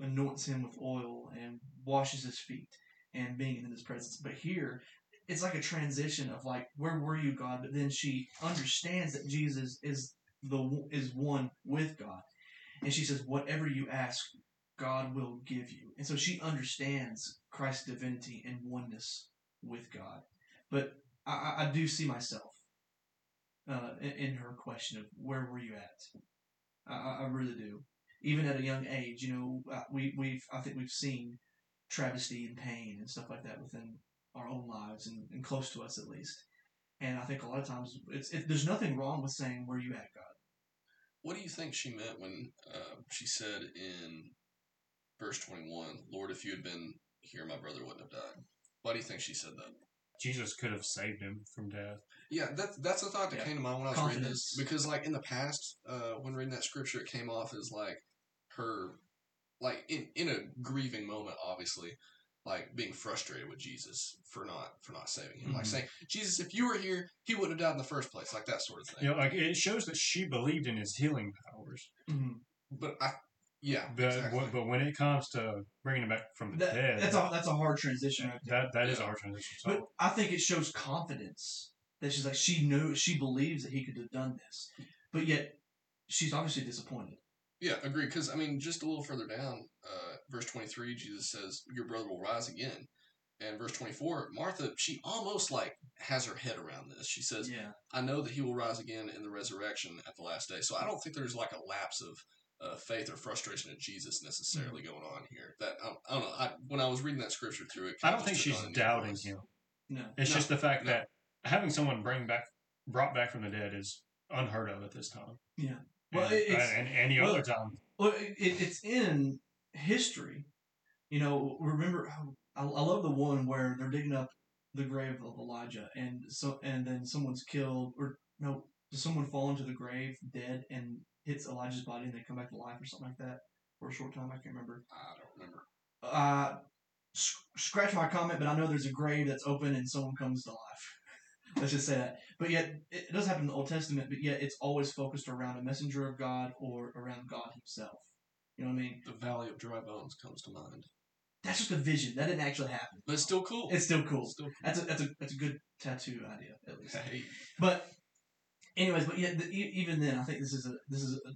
anoints him with oil and washes his feet and being in his presence but here it's like a transition of like where were you God but then she understands that Jesus is the is one with God and she says, Whatever you ask, God will give you. And so she understands Christ's divinity and oneness with God. But I, I do see myself uh, in, in, her question of where were you at? I, I, really do. Even at a young age, you know, uh, we, we've I think we've seen travesty and pain and stuff like that within our own lives and, and close to us at least. And I think a lot of times it's it, there's nothing wrong with saying where you at, God. What do you think she meant when uh, she said in verse 21, Lord, if you had been here, my brother wouldn't have died? Why do you think she said that? Jesus could have saved him from death. Yeah, that's that's a thought that Yeah. came to mind when I was Confidence. reading this. Because like in the past, uh, when reading that scripture, it came off as like her, like in in a grieving moment, obviously, like being frustrated with Jesus for not for not saving him, like Mhm. saying, Jesus, if you were here, he wouldn't have died in the first place, like that sort of thing. You know, like it shows that she believed in his healing powers. Mhm. But I, yeah, But exactly. wh- but when it comes to bringing him back from the That, dead, that's a that's a hard transition. Right there. that that is Yeah. a hard transition. So But I think it shows confidence that she's like she knows she believes that he could have done this, but yet she's obviously disappointed. Yeah, agree. Because I mean, just a little further down, uh, verse twenty-three, Jesus says, "Your brother will rise again." And verse twenty-four, Martha, she almost like has her head around this. She says, Yeah, "I know that he will rise again in the resurrection at the last day." So I don't think there's like a lapse of uh, faith or frustration in Jesus necessarily Mm-hmm. going on here. That I, I don't know. I, when I was reading that scripture through it, I don't think she's on a new doubting voice. him. no, It's No, just the fact no. that having someone bring back brought back from the dead is unheard of at this time. yeah. Well, and, it- it's- and any well, other time. Well, it, it, it's in history. You know, remember? I, I love the one where they're digging up the grave of Elijah, and so and then someone's killed, or no, does someone fall into the grave dead and hits Elijah's body, and they come back to life, or something like that, for a short time? I can't remember. I don't remember. Uh, s- scratch my comment, but I know there's a grave that's open and someone comes to life. Let's just say that. But yet, it does happen in the Old Testament, but yet it's always focused around a messenger of God or around God Himself. You know what I mean? The Valley of Dry Bones comes to mind, That's just a vision. That didn't actually happen. but it's still cool. It's still cool. still That's a that's a that's a good tattoo idea at least. hey, But, anyways, but yet the, even then, I think this is a this is a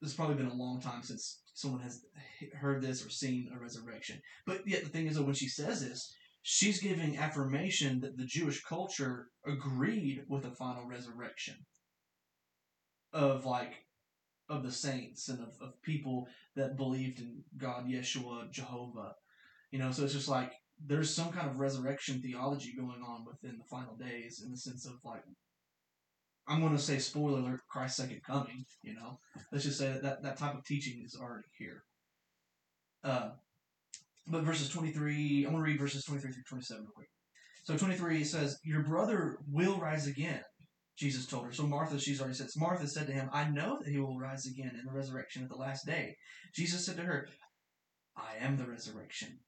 this has probably been a long time since someone has heard this or seen a resurrection. But yet the thing is that when she says this, she's giving affirmation that the Jewish culture agreed with a final resurrection of like of the saints and of, of people that believed in God, Yeshua, Jehovah. You know, so it's just like there's some kind of resurrection theology going on within the final days in the sense of like I'm going to say spoiler alert Christ's second coming, you know. Let's just say that that, that type of teaching is already here. Uh, but verses 23, I'm going to read verses 23 through 27 real quick. So 23 it says, Your brother will rise again, Jesus told her. So Martha, she's already said, Martha said to him, I know that he will rise again in the resurrection at the last day. Jesus said to her, I am the resurrection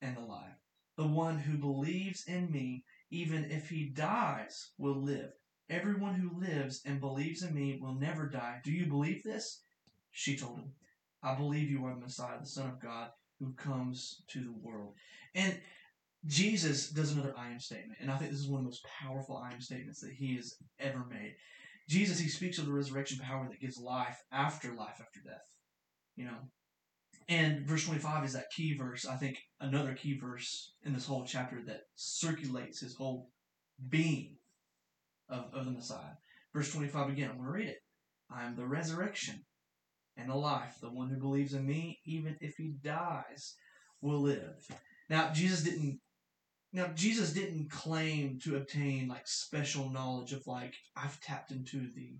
and the life. The one who believes in me, even if he dies, will live. Everyone who lives and believes in me will never die. Do you believe this? She told him, I believe you are the Messiah, the Son of God, who comes to the world. And Jesus does another I am statement, and I think this is one of the most powerful I am statements that he has ever made. Jesus, he speaks of the resurrection power that gives life after life after death. You know? And verse 25 is that key verse, I think another key verse in this whole chapter that circulates his whole being of, of the Messiah. Verse 25 again, I'm going to read it. I am the resurrection and the life. The one who believes in me, even if he dies, will live. Now, Jesus didn't. Now, Jesus didn't claim to obtain like special knowledge of like I've tapped into the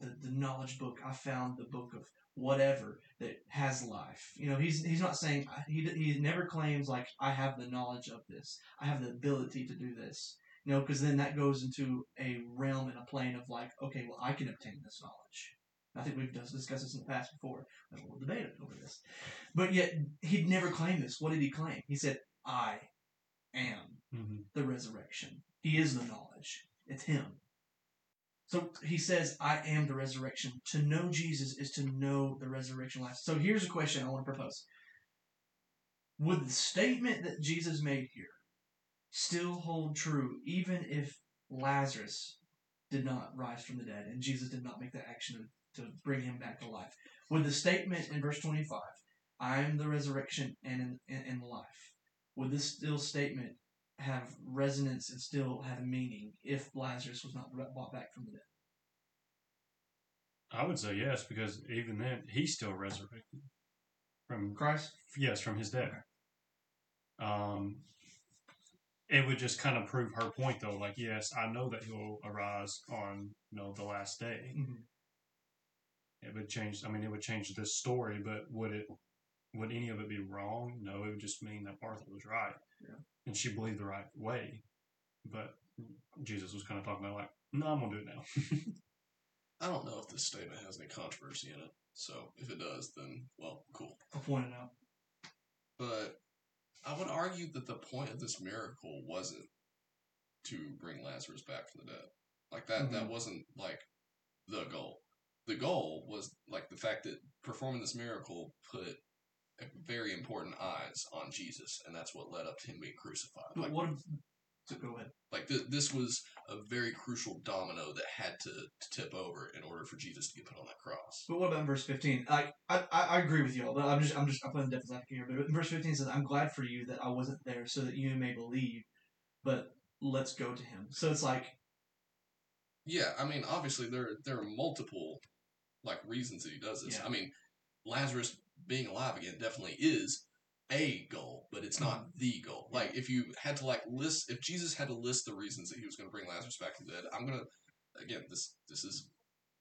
the, the knowledge book. I found the book of whatever that has life. You know, he's he's not saying he he never claims like I have the knowledge of this, I have the ability to do this. You know, because then that goes into a realm and a plane of like, okay, well, I can obtain this knowledge. I think we've discussed this in the past before. and We'll debate over this, but yet he'd never claim this. What did he claim? He said, "I am hmm the resurrection. He is the knowledge. It's him." So he says, I am the resurrection. To know Jesus is to know the resurrection life. So here's a question I want to propose. Would the statement that Jesus made here still hold true even if Lazarus did not rise from the dead and Jesus did not make that action to bring him back to life? Would the statement in verse 25, I am the resurrection and, and, and life, would this still statement have resonance and still have meaning if Lazarus was not brought back from the dead? I would say yes because even then he's still resurrected from Christ? yes from his death. Um, it would just kind of prove her point though. Like yes, I know that he'll arise on you know the last day. Mhm. It would change. I mean, it would change this story, but would it? Would any of it be wrong? No, it would just mean that Martha was right, Yeah. and she believed the right way. But Jesus was kind of talking about like, no, I'm gonna do it now. I don't know if this statement has any controversy in it. So if it does, then well, cool. I'll point it out. But I would argue that the point of this miracle wasn't to bring Lazarus back from the dead. Like that that mm-hmm. wasn't like the goal. The goal was like the fact that performing this miracle put very important eyes on Jesus, and that's what led up to him being crucified. But Like, what? If, so go ahead. like th- this was a very crucial domino that had to, to tip over in order for Jesus to get put on that cross. But what about in verse fifteen? Like I, I, I agree with y'all, but I'm just I'm just I'm playing devil's advocate here. But in verse fifteen says, "I'm glad for you that I wasn't there, so that you may believe." But let's go to him. So it's like Yeah, I mean, obviously there there are multiple like reasons that he does this. Yeah. I mean, Lazarus being alive again definitely is a goal, but it's not the goal. Like if you had to like list if Jesus had to list the reasons that he was going to bring Lazarus back to the dead, I'm going to again this this is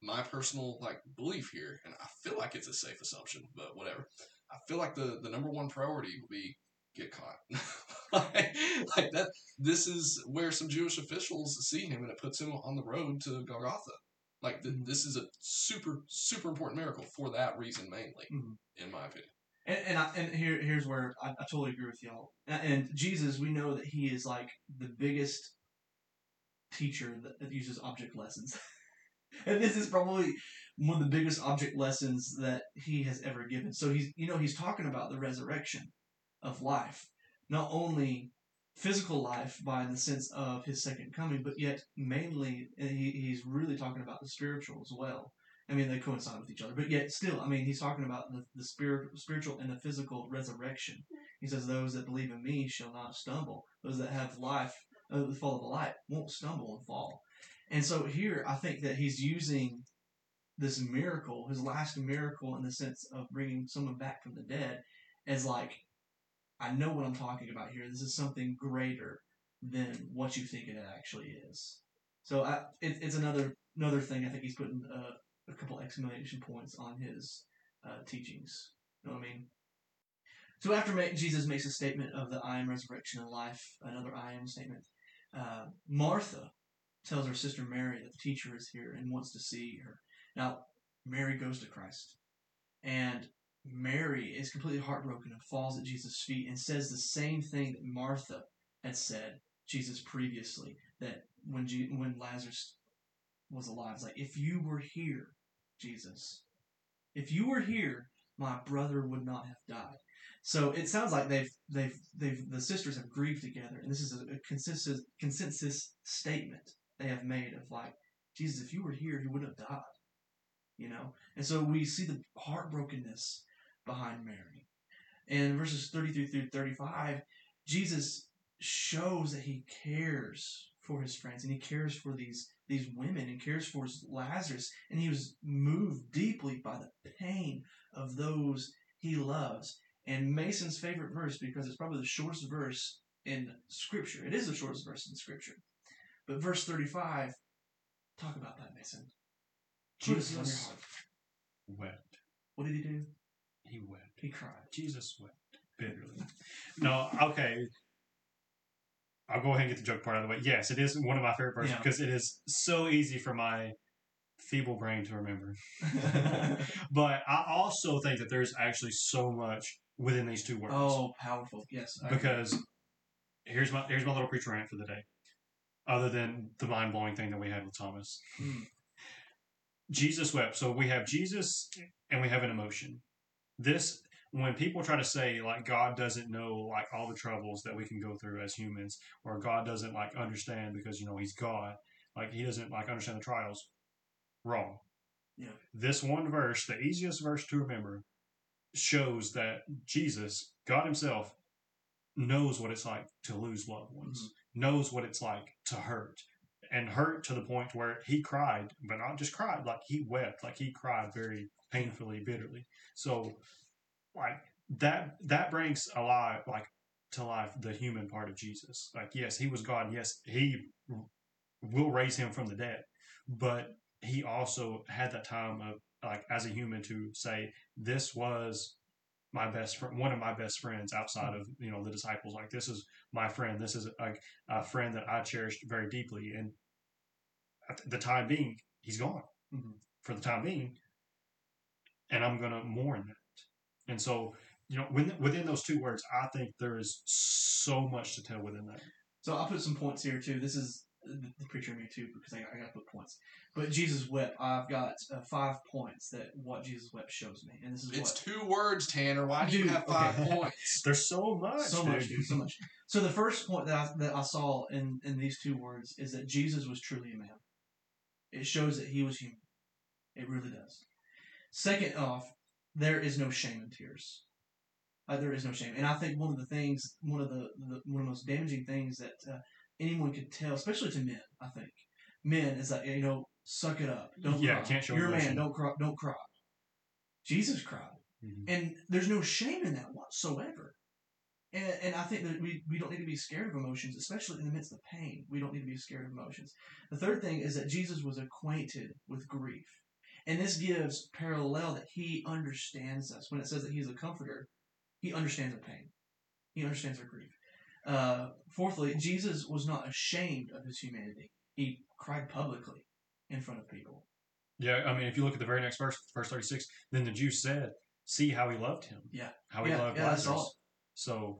my personal like belief here and I feel like it's a safe assumption, but whatever. I feel like the the number one priority would be get caught. like, like that this is where some Jewish officials see him and it puts him on the road to Golgotha. Like th- Mhm. this is a super super important miracle for that reason mainly, Mhm. in my opinion. And and, I, and here here's where I, I totally agree with y'all. And, Jesus, we know that he is like the biggest teacher that, that uses object lessons. and this is probably one of the biggest object lessons that he has ever given. So he's you know he's talking about the resurrection of life, not only physical life by the sense of his second coming, but yet mainly he, he's really talking about the spiritual as well. I mean, they coincide with each other, but yet still, I mean, he's talking about the, the spirit, spiritual and the physical resurrection. He says, "Those that believe in me shall not stumble; those that have life, uh, that follow the light, won't stumble and fall." And so here, I think that he's using this miracle, his last miracle, in the sense of bringing someone back from the dead, as like, I know what I'm talking about here. This is something greater than what you think it actually is. So I, it, it's another another thing. I think he's putting uh, a couple exclamation points on his uh, teachings. You know what I mean? So after ma- Jesus makes a statement of the I am resurrection and life, another I am statement, uh, Martha tells her sister Mary that the teacher is here and wants to see her. Now, Mary goes to Christ, and Mary is completely heartbroken and falls at Jesus' feet and says the same thing that Martha had said Jesus previously that when when Lazarus was alive, it's like if you were here, Jesus, if you were here, my brother would not have died. So it sounds like they've they've they've the sisters have grieved together, and this is a, a consensus consensus statement they have made of like Jesus, if you were here, he wouldn't have died. You know, and so we see the heartbrokenness behind Mary. And verses 33 through 35, Jesus shows that he cares for his friends and he cares for these these women and cares for Lazarus and he was moved deeply by the pain of those he loves. And Mason's favorite verse because it's probably the shortest verse in scripture. It is the shortest verse in scripture. But verse 35 talk about that Mason. Put us on your Jesus wept. What did he do? He wept. He cried. Jesus wept bitterly. No, okay. I'll go ahead and get the joke part out of the way. Yes, it is one of my favorite parts Yeah. because it is so easy for my feeble brain to remember. but I also think that there's actually so much within these two words. oh, powerful. Yes. I agree. because here's my here's my little preacher rant for the day. Other than the mind blowing thing that we had with Thomas, Mm. Jesus wept. So we have Jesus and we have an emotion. This when people try to say like God doesn't know like all the troubles that we can go through as humans, or God doesn't like understand because you know He's God, like He doesn't like understand the trials. Wrong. Yeah. This one verse, the easiest verse to remember, shows that Jesus, God Himself, knows what it's like to lose loved ones, mm-hmm. knows what it's like to hurt, and hurt to the point where he cried, but not just cried, like he wept, like he cried very painfully, bitterly. So, like that that brings alive, like to life, the human part of Jesus. Like, yes, he was God. Yes, he will raise him from the dead, but he also had that time of like as a human to say this was my best friend, one of my best friends outside of you know the disciples. Like this is my friend. This is like a friend that I cherished very deeply. And the time being, he's gone Mhm. for the time being, and I'm gonna mourn that. And so you know, within, within those two words, I think there is so much to tell within that. So I'll put some points here too. This is the, the preacher in me too because I, I got to put points. But Jesus wept. I've got uh, five points that what Jesus wept shows me, and this is It's what two words, Tanner. Why do you have five okay. points? There's so much, so dude. much, dude, so much. So the first point that I, that I saw in in these two words is that Jesus was truly a man. It shows that he was human. It really does. Second off, there is no shame in tears. Uh, there is no shame, and I think one of the things, one of the, the one of the most damaging things that uh, anyone could tell, especially to men, I think, men is that you know, suck it up, don't Yeah, cry. can't show You're a man, don't cry, don't cry. Jesus cried. Mhm. And there's no shame in that whatsoever. And, and I think that we, we don't need to be scared of emotions, especially in the midst of pain. We don't need to be scared of emotions. The third thing is that Jesus was acquainted with grief. And this gives parallel that he understands us. When it says that he is a comforter, he understands our pain. He understands our grief. Uh, fourthly, Jesus was not ashamed of his humanity. He cried publicly in front of people. Yeah, I mean, if you look at the very next verse, verse 36, then the Jews said, See how he loved him. Yeah. How he Yeah, loved yeah, Lazarus. all. So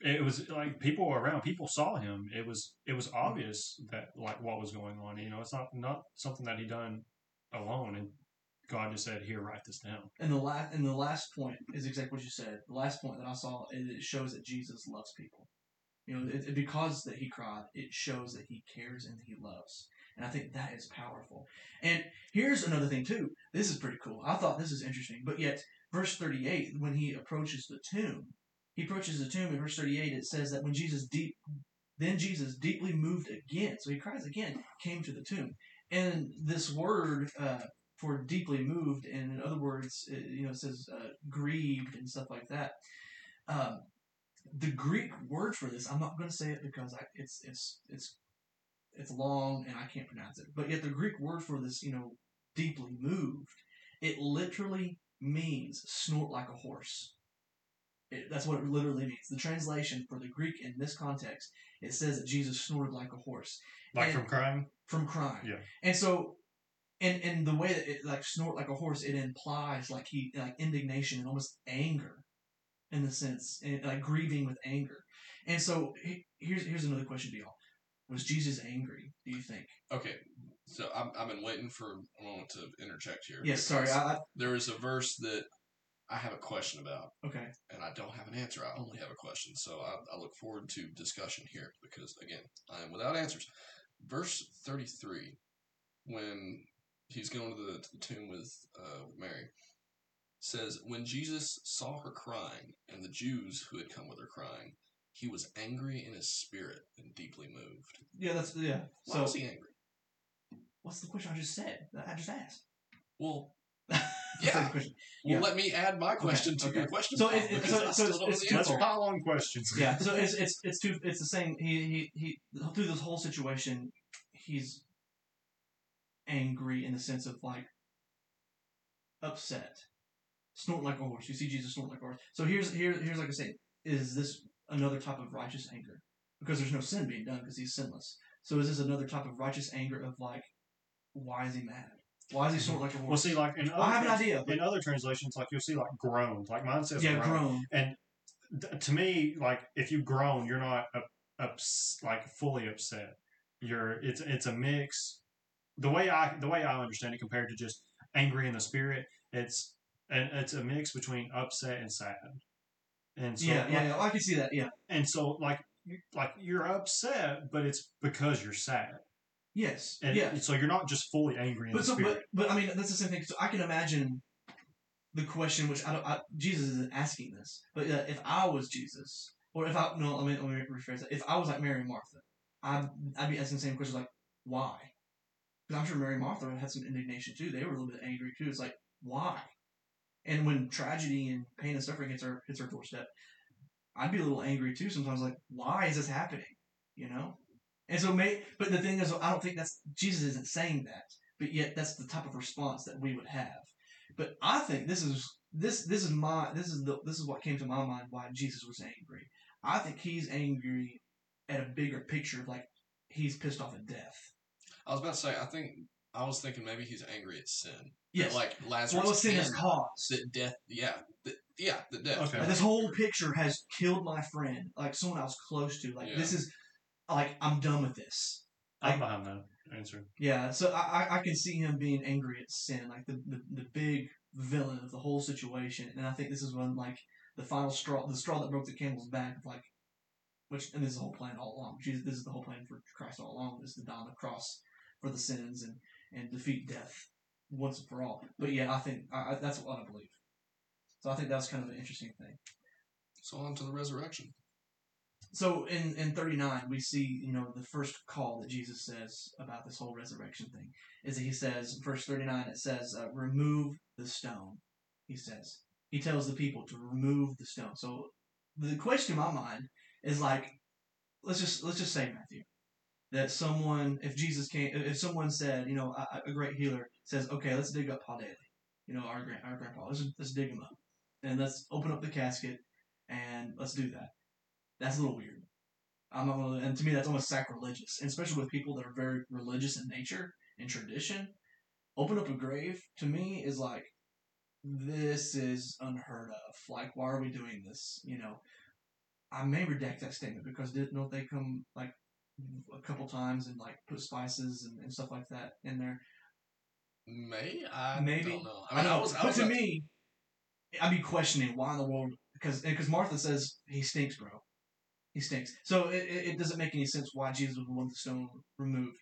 it was like people around, people saw him. It was it was obvious that like what was going on. You know, it's not not something that he done alone. And God just said, "Here, write this down." And the last and the last point is exactly what you said. The last point that I saw it shows that Jesus loves people. You know, it, it- because that he cried, it shows that he cares and he loves. And I think that is powerful. And here's another thing too. This is pretty cool. I thought this is interesting, but yet verse 38 when he approaches the tomb, he approaches the tomb in verse 38 it says that when Jesus deep then Jesus deeply moved again, so he cries again, came to the tomb. And this word uh, for deeply moved, and in other words, it, you know, it says uh, grieved and stuff like that. Um, the Greek word for this, I'm not going to say it because I, it's it's it's it's long and I can't pronounce it. But yet the Greek word for this, you know, deeply moved, it literally means snort like a horse. It, that's what it literally means. The translation for the Greek in this context, it says that Jesus snorted like a horse Like And- from crying. from crying. Yeah. And so, and and the way that it like snort like a horse, it implies like he like indignation and almost anger, in the sense, and like grieving with anger. And so he, here's here's another question to y'all: Was Jesus angry? Do you think? Okay, so I'm, I've been waiting for a moment to interject here. Yes. Sorry. I, I, there is a verse that I have a question about, okay. and I don't have an answer. I only have a question. So I, I look forward to discussion here because, again, I am without answers. Verse 33, when he's going to the, to the tomb with, uh, with Mary, says, When Jesus saw her crying, and the Jews who had come with her crying, he was angry in his spirit and deeply moved. Yeah. That's yeah. Why So was he angry? what's the question I just said? I just asked. Well, Yeah. well Yeah. let me add my question to okay. your question. So it- it- so- so it's- it's the two Let's answer. part. pile on questions. yeah, so it's it's it's two it's the same. He he he through this whole situation, he's angry in the sense of like upset, snorting like a horse. You see Jesus snorting like a horse. So here's here here's like I say, is this another type of righteous anger? Because there's no sin being done because he's sinless. So is this another type of righteous anger of like, why is he mad? Why is he snorting like a horse? Well, see, like in other, I have an idea. In other translations, like you'll see like groans. Like mine says yeah, groan. groan. Th- to me, like if you groan, you're not up, ups, like fully upset. You're it's it's a mix. The way I the way I understand it, compared to just angry in the spirit, it's and it's a mix between upset and sad. And so, yeah, like, yeah, yeah, I can see that. Yeah. and so like like you're upset, but it's because you're sad. Yes. And yeah. so you're not just fully angry in But the so, spirit. but, but I mean, that's the same thing. So I can imagine the question, which I don't. I, Jesus isn't asking this, but uh, if I was Jesus, or if I no, let me let me rephrase that. If I was like Mary and Martha, I'd I'd be asking the same question, like why? Because I'm sure Mary and Martha had some indignation too. They were a little bit angry too. It's like why? And when tragedy and pain and suffering hits our hits our doorstep, I'd be a little angry too. Sometimes, like why is this happening? You know. And so, may, but the thing is, I don't think that's Jesus isn't saying that but yet that's the type of response that we would have. But I think this is this this is my this is the this is what came to my mind why Jesus was angry. I think he's angry at a bigger picture of like he's pissed off at death. I was about to say, I think I was thinking maybe he's angry at sin. Yes, like Lazarus. what was sin has and caused. the death. Yeah, the, yeah, the death. Okay. Like, this whole picture has killed my friend, like someone I was close to. Like Yeah. this is like I'm done with this. I'm behind that answer. Yeah, so I, I- I can see him being angry at sin, like the, the, the big villain of the whole situation. And I think this is when like the final straw, the straw that broke the camel's back, of like, which and this is the whole plan all along. Jesus, this is the whole plan for Christ all along, is to die on the cross for the sins and and defeat death once and for all. But yeah, I think I, I, that's what I believe. So I think that's kind of an interesting thing. So on to the resurrection. So in in 39 we see, you know, the first call that Jesus says about this whole resurrection thing is that he says, verse 39 it says, uh, remove the stone. He says. He tells the people to remove the stone. So the question in my mind is like let's just let's just say Matthew that someone if Jesus came if someone said, you know, a, a great healer says, "Okay, let's dig up Paul Daly." You know, our grand, our grandpa. Let's let's dig him up. And let's open up the casket and let's do that that's a little weird. I'm not gonna, and to me that's almost sacrilegious, and especially with people that are very religious in nature and tradition. Open up a grave to me is like this is unheard of. Like, why are we doing this? You know, I may redact that statement because didn't don't they come like a couple times and like put spices and, and stuff like that in there? May I Maybe. don't know. I, mean, know, was, I but was to me, I'd be questioning why in the world because because Martha says he stinks, bro. He stinks. So it, it, it doesn't make any sense why Jesus would want the stone removed.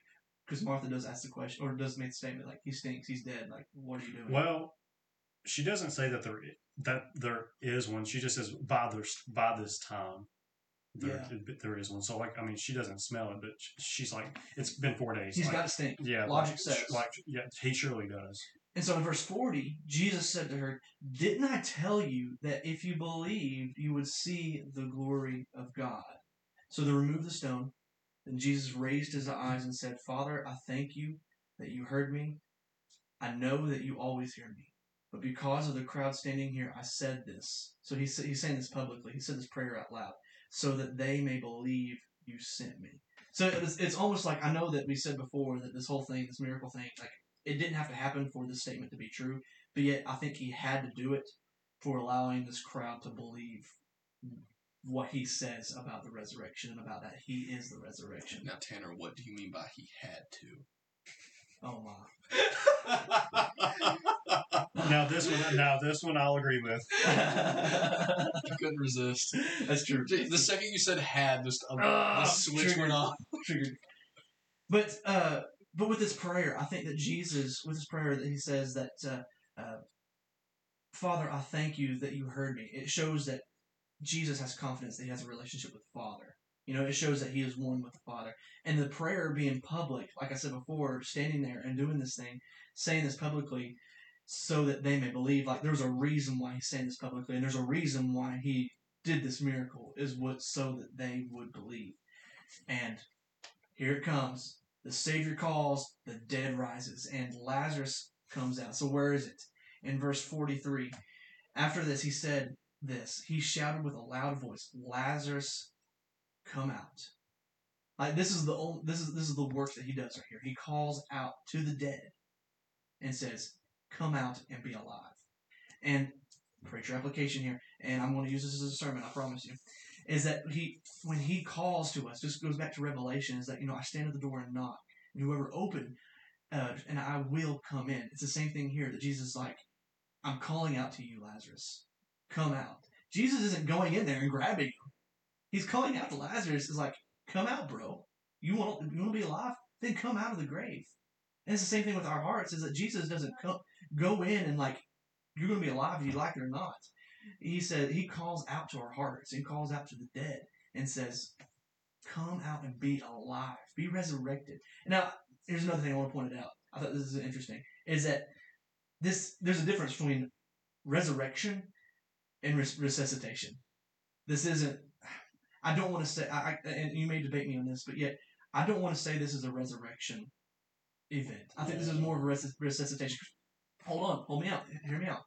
Because Martha does ask the question, or does make the statement like he stinks, he's dead. Like, what are you doing? Well, she doesn't say that there that there is one. She just says by this by this time, there there is one. So like I mean, she doesn't smell it, but she's like, it's been four days. He's like, got to stink. yeah. logic like, says. like yeah, he surely does. And so in verse 40, Jesus said to her, Didn't I tell you that if you believed, you would see the glory of God? So they removed the stone. Then Jesus raised his eyes and said, Father, I thank you that you heard me. I know that you always hear me. But because of the crowd standing here, I said this. So he's, he's saying this publicly. He said this prayer out loud. So that they may believe you sent me. So it's, it's almost like I know that we said before that this whole thing, this miracle thing, like it didn't have to happen for this statement to be true, but yet I think he had to do it for allowing this crowd to believe what he says about the resurrection and about that he is the resurrection. now Tanner. What do you mean by he had to? Oh my. Now this one, now this one, I'll agree with. I couldn't resist. That's true. The second you said had, just uh, Ah, the switch triggered. went off. Triggered. But uh, but with this prayer, I think that Jesus, with this prayer, that he says that uh, uh, Father, I thank you that you heard me. It shows that Jesus has confidence that he has a relationship with the Father. You know, it shows that he is one with the Father. And the prayer being public, like I said before, standing there and doing this thing, saying this publicly, so that they may believe. Like there's a reason why he's saying this publicly, and there's a reason why he did this miracle is what so that they would believe. And here it comes. The Savior calls, the dead rises, and Lazarus comes out. So where is it? in verse 43. After this, he said this. He shouted with a loud voice, Lazarus, come out. Like this is the this is this is the work that he does right here. He calls out to the dead and says, "Come out and be alive." And preacher application here, and I'm going to use this as a sermon. I promise you, is that he when he calls to us, just goes back to Revelation, is that you know I stand at the door and knock, and whoever open, uh, and I will come in. It's the same thing here that Jesus is like, I'm calling out to you, Lazarus, come out. Jesus isn't going in there and grabbing him. He's calling out to Lazarus. Is like, come out, bro. You want you want to be alive? Then come out of the grave. And it's the same thing with our hearts. Is that Jesus doesn't come, go in and like you're going to be alive, if you like it or not. He said he calls out to our hearts. He calls out to the dead and says, "Come out and be alive, be resurrected." Now, here's another thing I want to point it out. I thought this is interesting. Is that this? There's a difference between resurrection and res- resuscitation. This isn't. I don't want to say. I, I and you may debate me on this, but yet I don't want to say this is a resurrection event. I think this is more of a res- resuscitation. Hold on, hold me out. Hear me out.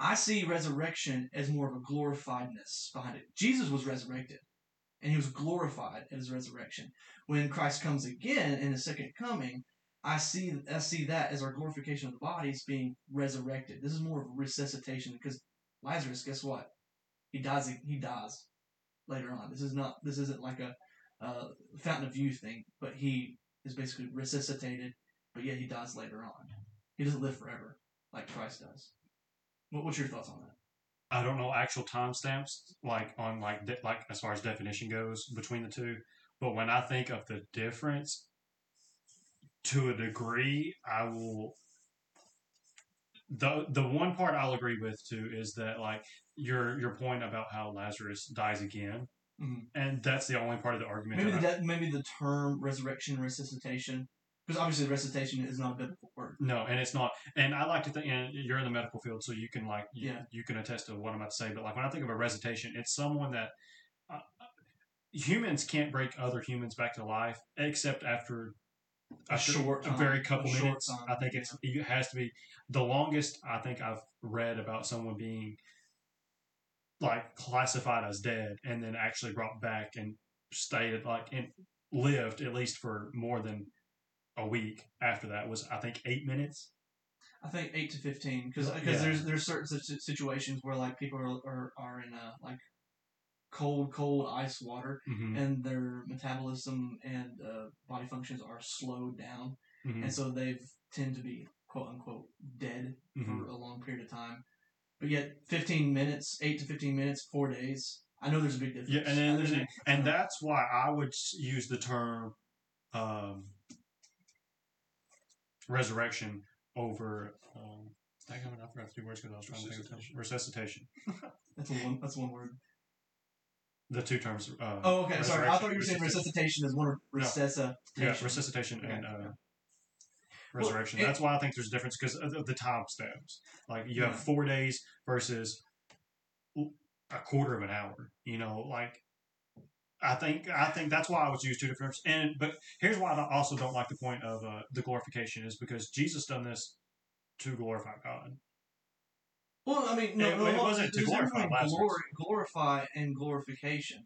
I see resurrection as more of a glorifiedness behind it. Jesus was resurrected, and he was glorified at his resurrection. When Christ comes again in his second coming, I see I see that as our glorification of the bodies being resurrected. This is more of a resuscitation because Lazarus, guess what? He dies. He dies later on. This is not. This isn't like a, a fountain of youth thing, but he is basically resuscitated, but yet he dies later on. He doesn't live forever like Christ does. What, what's your thoughts on that? I don't know actual timestamps like on like de- like as far as definition goes between the two, but when I think of the difference, to a degree, I will. the The one part I'll agree with too is that like your your point about how Lazarus dies again, Mhm. and that's the only part of the argument. Maybe that I- maybe the term resurrection, resuscitation, because obviously resuscitation is not a biblical word. No, and it's not. And I like to think, and you're in the medical field, so you can like, you, Yeah. you can attest to what I'm about to say. But like when I think of a resuscitation, it's someone that uh, humans can't break other humans back to life except after A short a very couple a minutes. time, I think it's it has to be the longest. I think I've read about someone being like classified as dead and then actually brought back and stayed like and lived at least for more than a week after that was I think eight minutes. I think eight to fifteen, because Yeah. there's there's certain situations where like people are are, are in a like cold cold ice water Mm-hmm. and their metabolism and uh, body functions are slowed down, Mhm. and so they tend to be quote unquote dead Mhm. for a long period of time. But yet, fifteen minutes, eight to fifteen minutes, four days. I know there's a big difference. Yeah, and then, and, and that's why I would use the term um, resurrection over. Um, I forgot two words because I was trying to think of resuscitation. that's a one. That's one word. The two terms. Uh, Oh, okay. Sorry, I thought you were saying resuscitation. is one of No. resuscitation. Yeah, resuscitation Okay. and uh, Well, resurrection. it- that's why I think there's a difference because of the- the time stamps. Like you have four days versus a quarter of an hour. You know, like I think I think that's why I would use two different. And but here's why I also don't like the point of uh, the glorification is because Jesus done this to glorify God. Well, I mean, no, It- no, it wasn't to there's a difference glorify glory, glorify and glorification.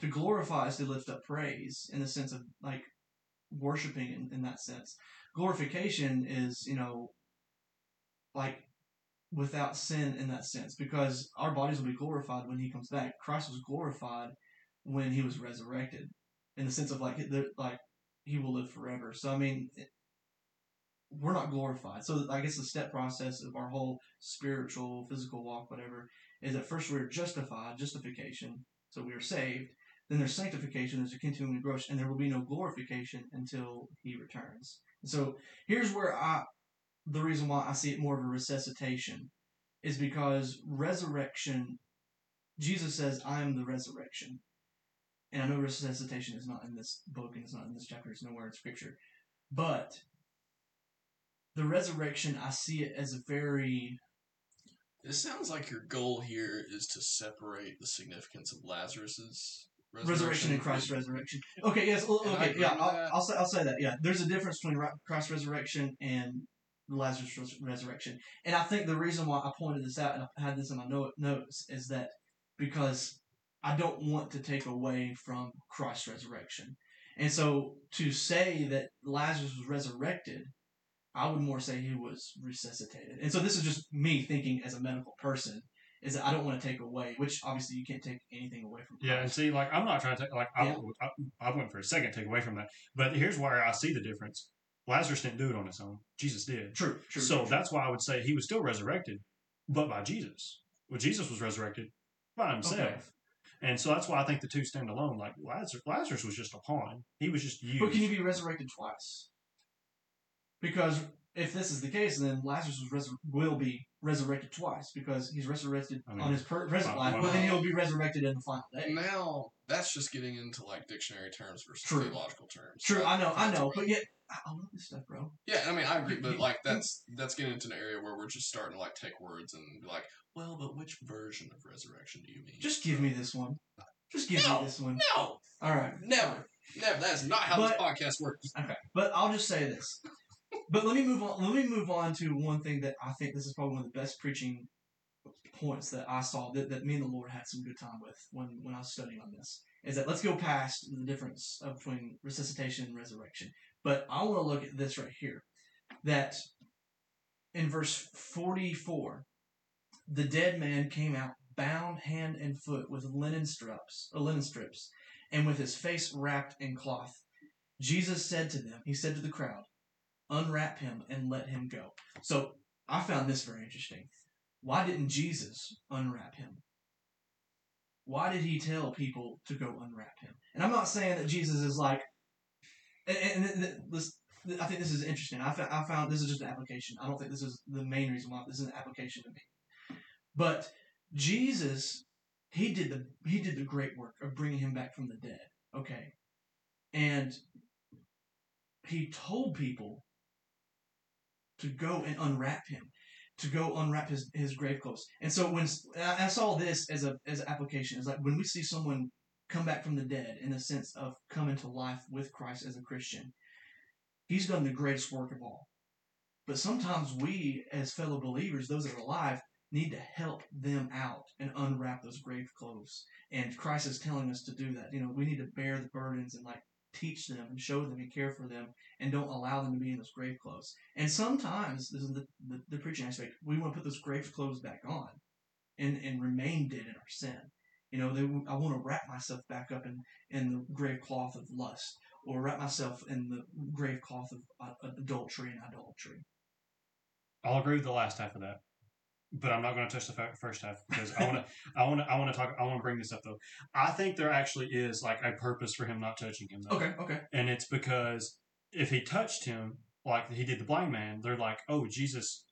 To glorify is to lift up praise in the sense of like worshiping in, in that sense. Glorification is, you know, like without sin in that sense because our bodies will be glorified when he comes back. Christ was glorified when he was resurrected in the sense of like like he will live forever. So I mean, we're not glorified. So I guess the step process of our whole spiritual, physical walk, whatever, is that first we're justified, justification, so we are saved. Then there's sanctification, there's a continuing growth, and there will be no glorification until He returns. And so here's where I, the reason why I see it more of a resuscitation, is because resurrection, Jesus says, "I am the resurrection," and I know resuscitation is not in this book and it's not in this chapter; it's nowhere in Scripture, but the resurrection, I see it as a very It sounds like your goal here is to separate the significance of Lazarus's resurrection and Christ's resurrection. Okay, yes, well, okay, yeah, I'll. I'll say I'll say that. Yeah, there's a difference between ri- Christ's resurrection and Lazarus res- resurrection. And I think the reason why I pointed this out and I had this in my note, notes is that because I don't want to take away from Christ's resurrection. And so to say that Lazarus was resurrected, I would more say he was resuscitated. And so this is just me thinking as a medical person is that I don't want to take away, which obviously you can't take anything away from. Yeah, and see, like I'm not trying to take, like I, Yeah. I, I went for a second take away from that, but here's where I see the difference. Lazarus didn't do it on his own; Jesus did. true, true. so true. that's why I would say he was still resurrected, but by Jesus. Well, Jesus was resurrected by himself, Okay. And so that's why I think the two stand alone. Like Lazarus, Lazarus was just a pawn; he was just used. But can you be resurrected twice? Because if this is the case, then Lazarus was resur- will be resurrected twice because he's resurrected I mean, on his per- present well, life, well, but then he'll be resurrected in the final day. Now that's just getting into like dictionary terms versus True. theological terms. True, Like, I know, I know, but yet I I love this stuff, bro. Yeah, I mean, I agree, but like that's that's getting into an area where we're just starting to like take words and be like, well, but which version of resurrection do you mean? Just give me this one. Just give No, me this one. no, All right, never, never. That is not how But- this podcast works. Okay, but I'll just say this. But let me move on. Let me move on to one thing that I think this is probably one of the best preaching points that I saw that, that me and the Lord had some good time with when when I was studying on this. Is that let's go past the difference between resuscitation and resurrection. But I want to look at this right here. That in verse forty four, the dead man came out bound hand and foot with linen strips, linen strips, and with his face wrapped in cloth. Jesus said to them, he said to the crowd, unwrap him and let him go. So I found this very interesting. Why didn't Jesus unwrap him? Why did he tell people to go unwrap him? And I'm not saying that Jesus is like, and, and, and this, I think this is interesting. I, fa- I found this is just an application. I don't think this is the main reason why this is an application to me. But Jesus, he did the he did the great work of bringing him back from the dead. Okay, and he told people to go and unwrap him, to go unwrap his, his grave clothes. And so when I saw this as a as an application, it's like when we see someone come back from the dead in the sense of coming to life with Christ as a Christian, he's done the greatest work of all. But sometimes we, as fellow believers, those that are alive, need to help them out and unwrap those grave clothes. And Christ is telling us to do that. You know, we need to bear the burdens and like teach them and show them and care for them and don't allow them to be in those grave clothes. And sometimes, this is the, the, the preaching aspect, we want to put those grave clothes back on and, and remain dead in our sin. You know, they, I want to wrap myself back up in, in the grave cloth of lust or wrap myself in the grave cloth of uh, adultery and idolatry. I'll agree with the last half of that, but I'm not going to touch the first half because I want to. I want to. I want to talk. I want to bring this up though. I think there actually is like a purpose for him not touching him. Though. Okay, okay. and it's because if he touched him like he did the blind man, they're like, "Oh, Jesus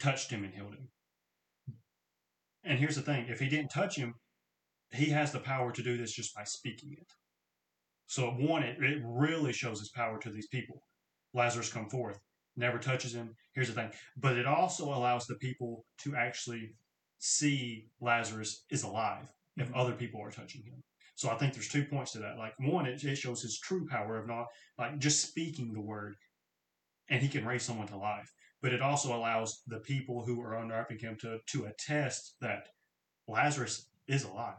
touched him and healed him." And here's the thing: if he didn't touch him, he has the power to do this just by speaking it. So one, it, it really shows his power to these people. Lazarus come forth, never touches him. Here's the thing, but it also allows the people to actually see Lazarus is alive if Mhm. other people are touching him. So I think there's two points to that. Like one, it, it shows his true power of not like just speaking the word, and he can raise someone to life. But it also allows the people who are unwrapping him to to attest that Lazarus is alive.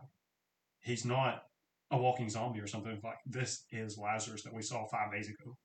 He's not a walking zombie or something like this. Is Lazarus that we saw five days ago?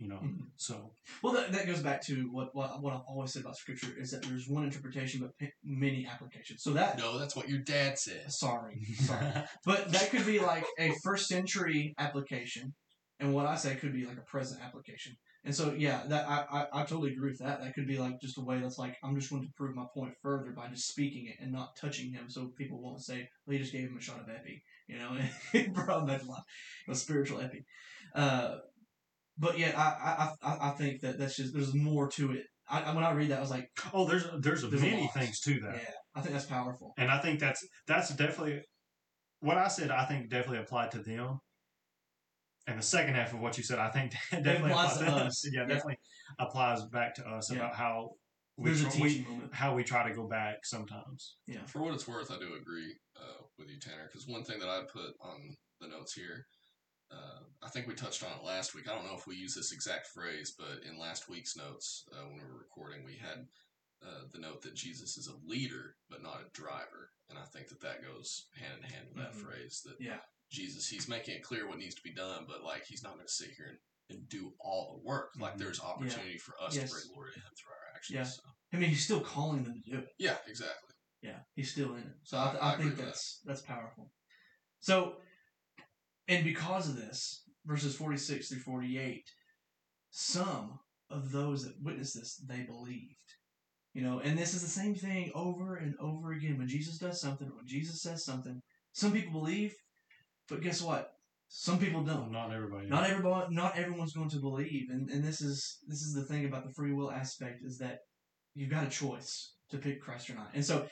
You know. Mhm. So Well, that, that goes back to what, what what I've always said about Scripture is that there's one interpretation but p- many applications. So that No, that's what your dad said. sorry, sorry, but that could be like a first century application, and what I say could be like a present application. And so yeah, that I, I, I totally agree with that. That could be like just a way that's like I'm just going to prove my point further by just speaking it and not touching him, so people won't say, "Well, he just gave him a shot of epi," you know, and brought him back to life. Was spiritual epi. Uh, but yeah, I, I I I think that that's just there's more to it. I, I- when I read that, I was like, oh, there's there's, There's many lot. things to that. yeah, I think that's powerful. And I think that's that's definitely what I said. I think definitely applied to them. And the second half of what you said, I think definitely applies applies, to to us. Yeah, Yeah. definitely applies back to us Yeah. about how we, There's a tr- we teaching moment. how we try to go back sometimes. Yeah. For what it's worth, I do agree uh, with you, Tanner. Because one thing that I put on the notes here uh, I think we touched on it last week. I don't know if we use this exact phrase, but in last week's notes, uh, when we were recording, we had uh, the note that Jesus is a leader, but not a driver. And I think that that goes hand in hand with that Mhm. phrase that Yeah. Jesus, he's making it clear what needs to be done, but like he's not going to sit here and, and do all the work. Like Mhm. there's opportunity for us Yes. to bring glory to him through our actions. Yeah. So, I mean, he's still calling them to do it. yeah, exactly. Yeah, he's still in it. So I- I, I think that's that's powerful. So, and because of this, verses forty six through forty eight, some of those that witnessed this they believed. You know, and this is the same thing over and over again. When Jesus does something, when Jesus says something, some people believe, but guess what? Some people don't. Not everybody. Not everybody, not everyone's going to believe, and and this is this is the thing about the free will aspect is that you've got a choice to pick Christ or not, and so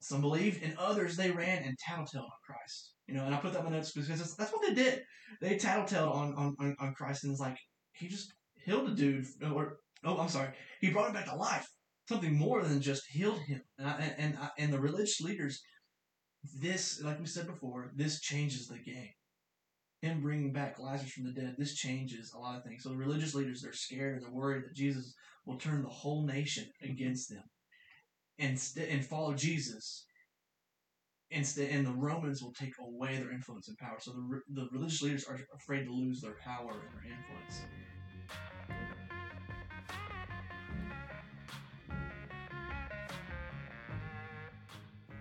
some believed, and others they ran and tattletaled on Christ. You know, and I put that in my notes because that's, what they did. They tattletaled on, on on Christ, and it's like he just healed a dude, or oh, I'm sorry, he brought him back to life. Something more than just healed him, and I, and, I, and the religious leaders. This, like we said before, this changes the game him bringing back Lazarus from the dead, this changes a lot of things. So the religious leaders, they're scared and they're worried that Jesus will turn the whole nation against them and st- and follow Jesus. Instead, and the Romans will take away their influence and power. So the, the religious leaders are afraid to lose their power and their influence.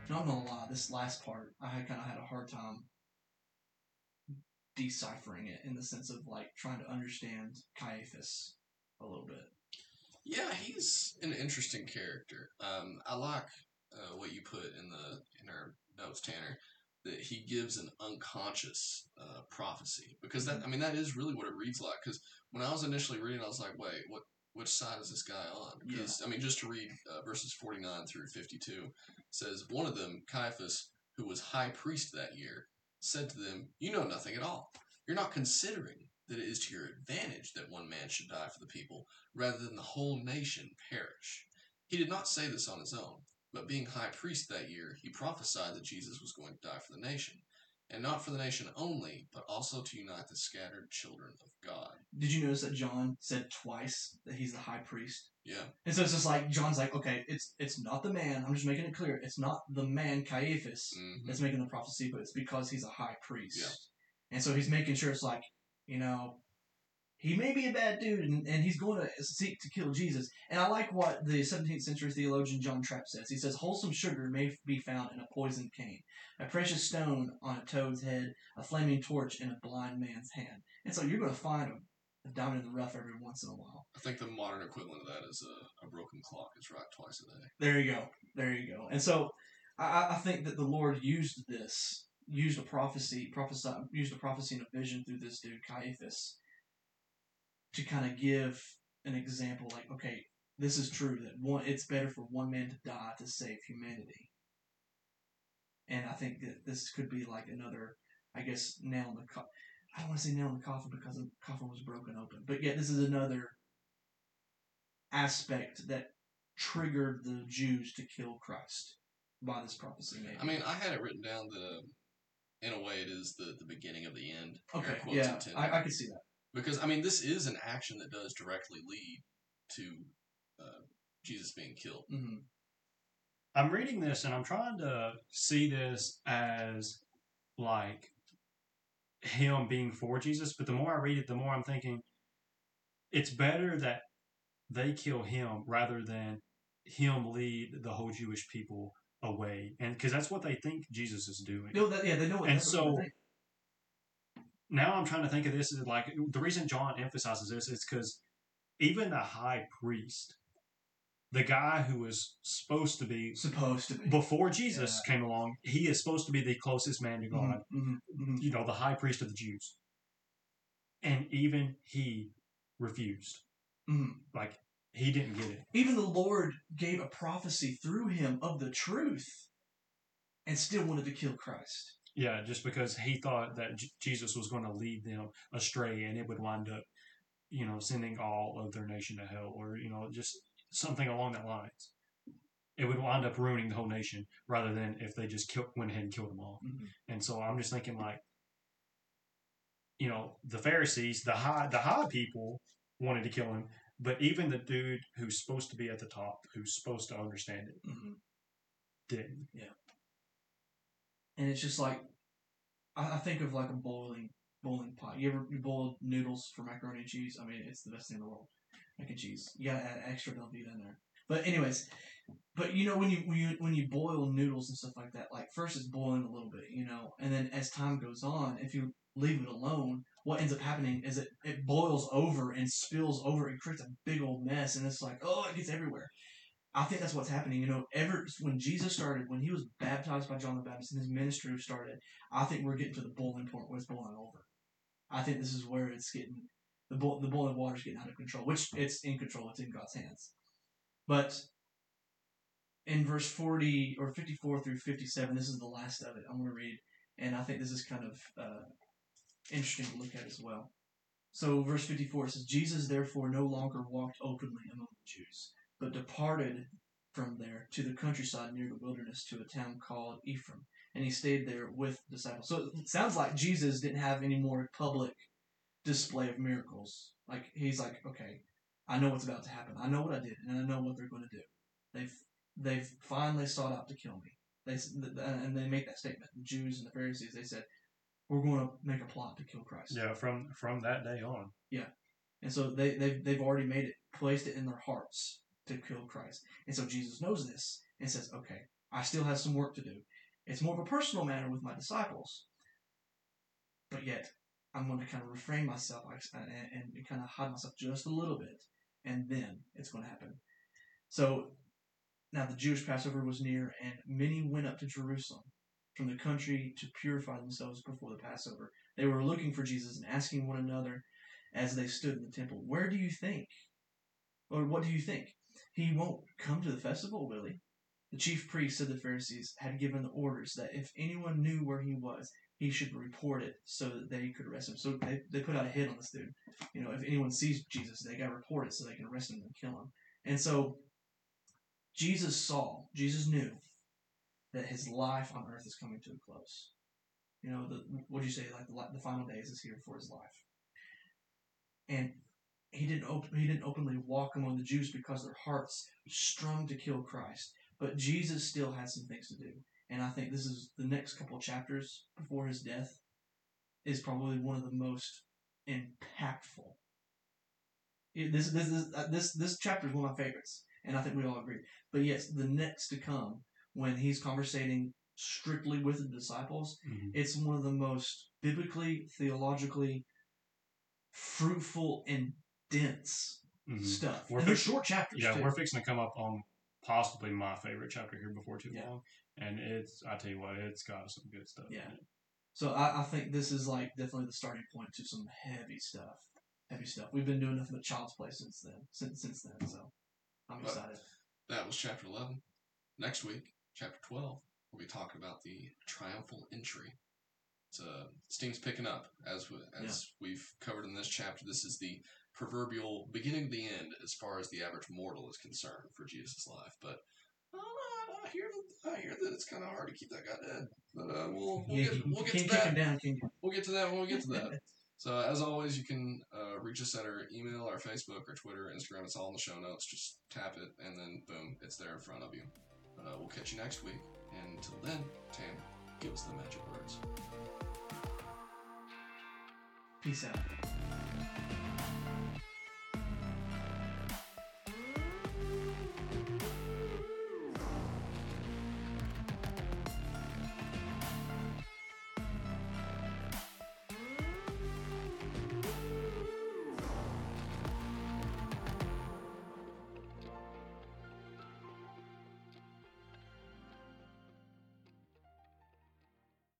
Not gonna lie, this last part I kind of had a hard time deciphering it in the sense of like trying to understand Caiaphas a little bit. Yeah, he's an interesting character. Um, I like uh, what you put in the in our notes, Tanner, that he gives an unconscious uh, prophecy because that I mean that is really what it reads like. Because when I was initially reading, I was like, wait, what? Which side is this guy on? Because I mean, just to read uh, verses forty nine through fifty two says one of them, Caiaphas, who was high priest that year, said to them, "You know nothing at all. You're not considering." That it is to your advantage that one man should die for the people, rather than the whole nation perish. He did not say this on his own, but being high priest that year, he prophesied that Jesus was going to die for the nation, and not for the nation only, but also to unite the scattered children of God. Did you notice that John said twice that he's the high priest? Yeah, And so it's just like John's like, okay, it's it's not the man. I'm just making it clear. It's not the man Caiaphas hmm that's making the prophecy, but it's because he's a high priest. Yeah. And so he's making sure it's like, you know, he may be a bad dude and, and he's going to seek to kill Jesus. And I like what the 17th century theologian John Trapp says. He says, wholesome sugar may be found in a poisoned cane, a precious stone on a toad's head, a flaming torch in a blind man's hand. And so you're going to find a, diamond in the rough every once in a while. I think the modern equivalent of that is a, a broken clock is right twice a day. There you go. There you go. And so I, I think that the Lord used this, used a prophecy, prophesy, used a prophecy and a vision through this dude Caiaphas to kind of give an example. Like, okay, this is true that one, it's better for one man to die to save humanity. And I think that this could be like another, I guess, nail in the coffin. I don't want to say nail in the coffin because the coffin was broken open, but yet this is another aspect that triggered the Jews to kill Christ by this prophecy. Maybe. I mean, I had it written down that, uh, in a way, it is the, the beginning of the end. okay, yeah. I, I can see that. Because I mean, this is an action that does directly lead to uh, Jesus being killed. hmm I'm reading this and I'm trying to see this as like him being for Jesus, but the more I read it, the more I'm thinking it's better that they kill him rather than him lead the whole Jewish people away, and because that's what they think Jesus is doing. No, that, yeah, they know what. And that's what so- they think. Now I'm trying to think of this as like the reason John emphasizes this is because even the high priest, the guy who was supposed to be supposed to be before Jesus came along, he is supposed to be the closest man to God, hmm hmm you know, the high priest of the Jews. And even he refused. hmm Like, he didn't get it. Even the Lord gave a prophecy through him of the truth, and still wanted to kill Christ. Yeah, just because he thought that J- Jesus was going to lead them astray and it would wind up, you know, sending all of their nation to hell or, you know, just something along that lines. It would wind up ruining the whole nation rather than if they just kill, went ahead and killed them all. Mhm. And so I'm just thinking, like, you know, the Pharisees, the high the high people wanted to kill him, but even the dude who's supposed to be at the top, who's supposed to understand it, hmm didn't. And it's just like I, I think of like a boiling boiling pot. You ever you boil noodles for macaroni and cheese? I mean, it's the best thing in the world. Mac and cheese. You gotta add extra Velveeta in there. But anyways, but you know when you when you when you boil noodles and stuff like that, like first it's boiling a little bit, you know, and then as time goes on, if you leave it alone, what ends up happening is it it boils over and spills over and creates a big old mess, and it's like oh, it gets everywhere. I think that's what's happening. You know, ever when Jesus started, when he was baptized by John the Baptist and his ministry started, I think we're getting to the boiling point where it's boiling over. I think this is where it's getting the bo- the boiling water's getting out of control, which it's in control. It's in God's hands. But in verse forty or fifty four through fifty seven, this is the last of it. I'm going to read, and I think this is kind of uh, interesting to look at as well. So, verse 54 says, Jesus therefore no longer walked openly among the Jews, but departed from there to the countryside near the wilderness to a town called Ephraim. And he stayed there with disciples. So it sounds like Jesus didn't have any more public display of miracles. Like he's like, okay, I know what's about to happen. I know what I did, and I know what they're going to do. They've they've finally sought out to kill me. They and they make that statement. The Jews and the Pharisees they said, we're going to make a plot to kill Christ. Yeah, from from that day on. Yeah, and so they, they've, they've already made it, placed it in their hearts to kill Christ. And so Jesus knows this and says, okay, I still have some work to do. It's more of a personal matter with my disciples. But yet, I'm going to kind of refrain myself and, and, kind of hide myself just a little bit. And then it's going to happen. So now the Jewish Passover was near, and many went up to Jerusalem from the country to purify themselves before the Passover. They were looking for Jesus and asking one another, as they stood in the temple, Where do you think? Or what do you think? He won't come to the festival, will he? The chief priests of the Pharisees had given the orders that if anyone knew where he was, he should report it so that they could arrest him. So they, they put out a hit on this dude. You know, if anyone sees Jesus, they got to report it so they can arrest him and kill him. And so Jesus saw, Jesus knew that his life on earth is coming to a close. You know, the, what do you say? Like the, the final days is here for his life and he didn't op- he didn't openly walk among the Jews because their hearts strung to kill Christ. But Jesus still had some things to do, and I think this is the next couple chapters before his death is probably one of the most impactful. This this this uh, this this chapter is one of my favorites, and I think we all agree. But yes, the next to come when he's conversating strictly with the disciples, Mhm. it's one of the most biblically, theologically fruitful and dense Mhm. stuff. We're and they're short chapters Yeah, too. we're fixing to come up on possibly my favorite chapter here before too Yeah. long, and it's I tell you what, it's got some good stuff. Yeah. In it. So I, I think this is like definitely the starting point to some heavy stuff. Heavy stuff. We've been doing nothing but Child's Play since then. Since since then. So I'm But- excited. That was chapter 11. Next week, chapter 12, we'll be talking about the triumphal entry. It's, uh, Steam's picking up as we, as we've covered in this chapter. This is the proverbial beginning of the end as far as the average mortal is concerned for Jesus' life. But uh, I hear I hear that it's kind of hard to keep that guy dead. But uh, we'll we'll Yeah, get we'll get to that. down. We'll get to that when we get to that. So as always, you can uh, reach us at our email, our Facebook, our Twitter, Instagram. It's all in the show notes. Just tap it, and then boom, it's there in front of you. But uh, we'll catch you next week. And until then, Tam, give us the magic words. Peace out.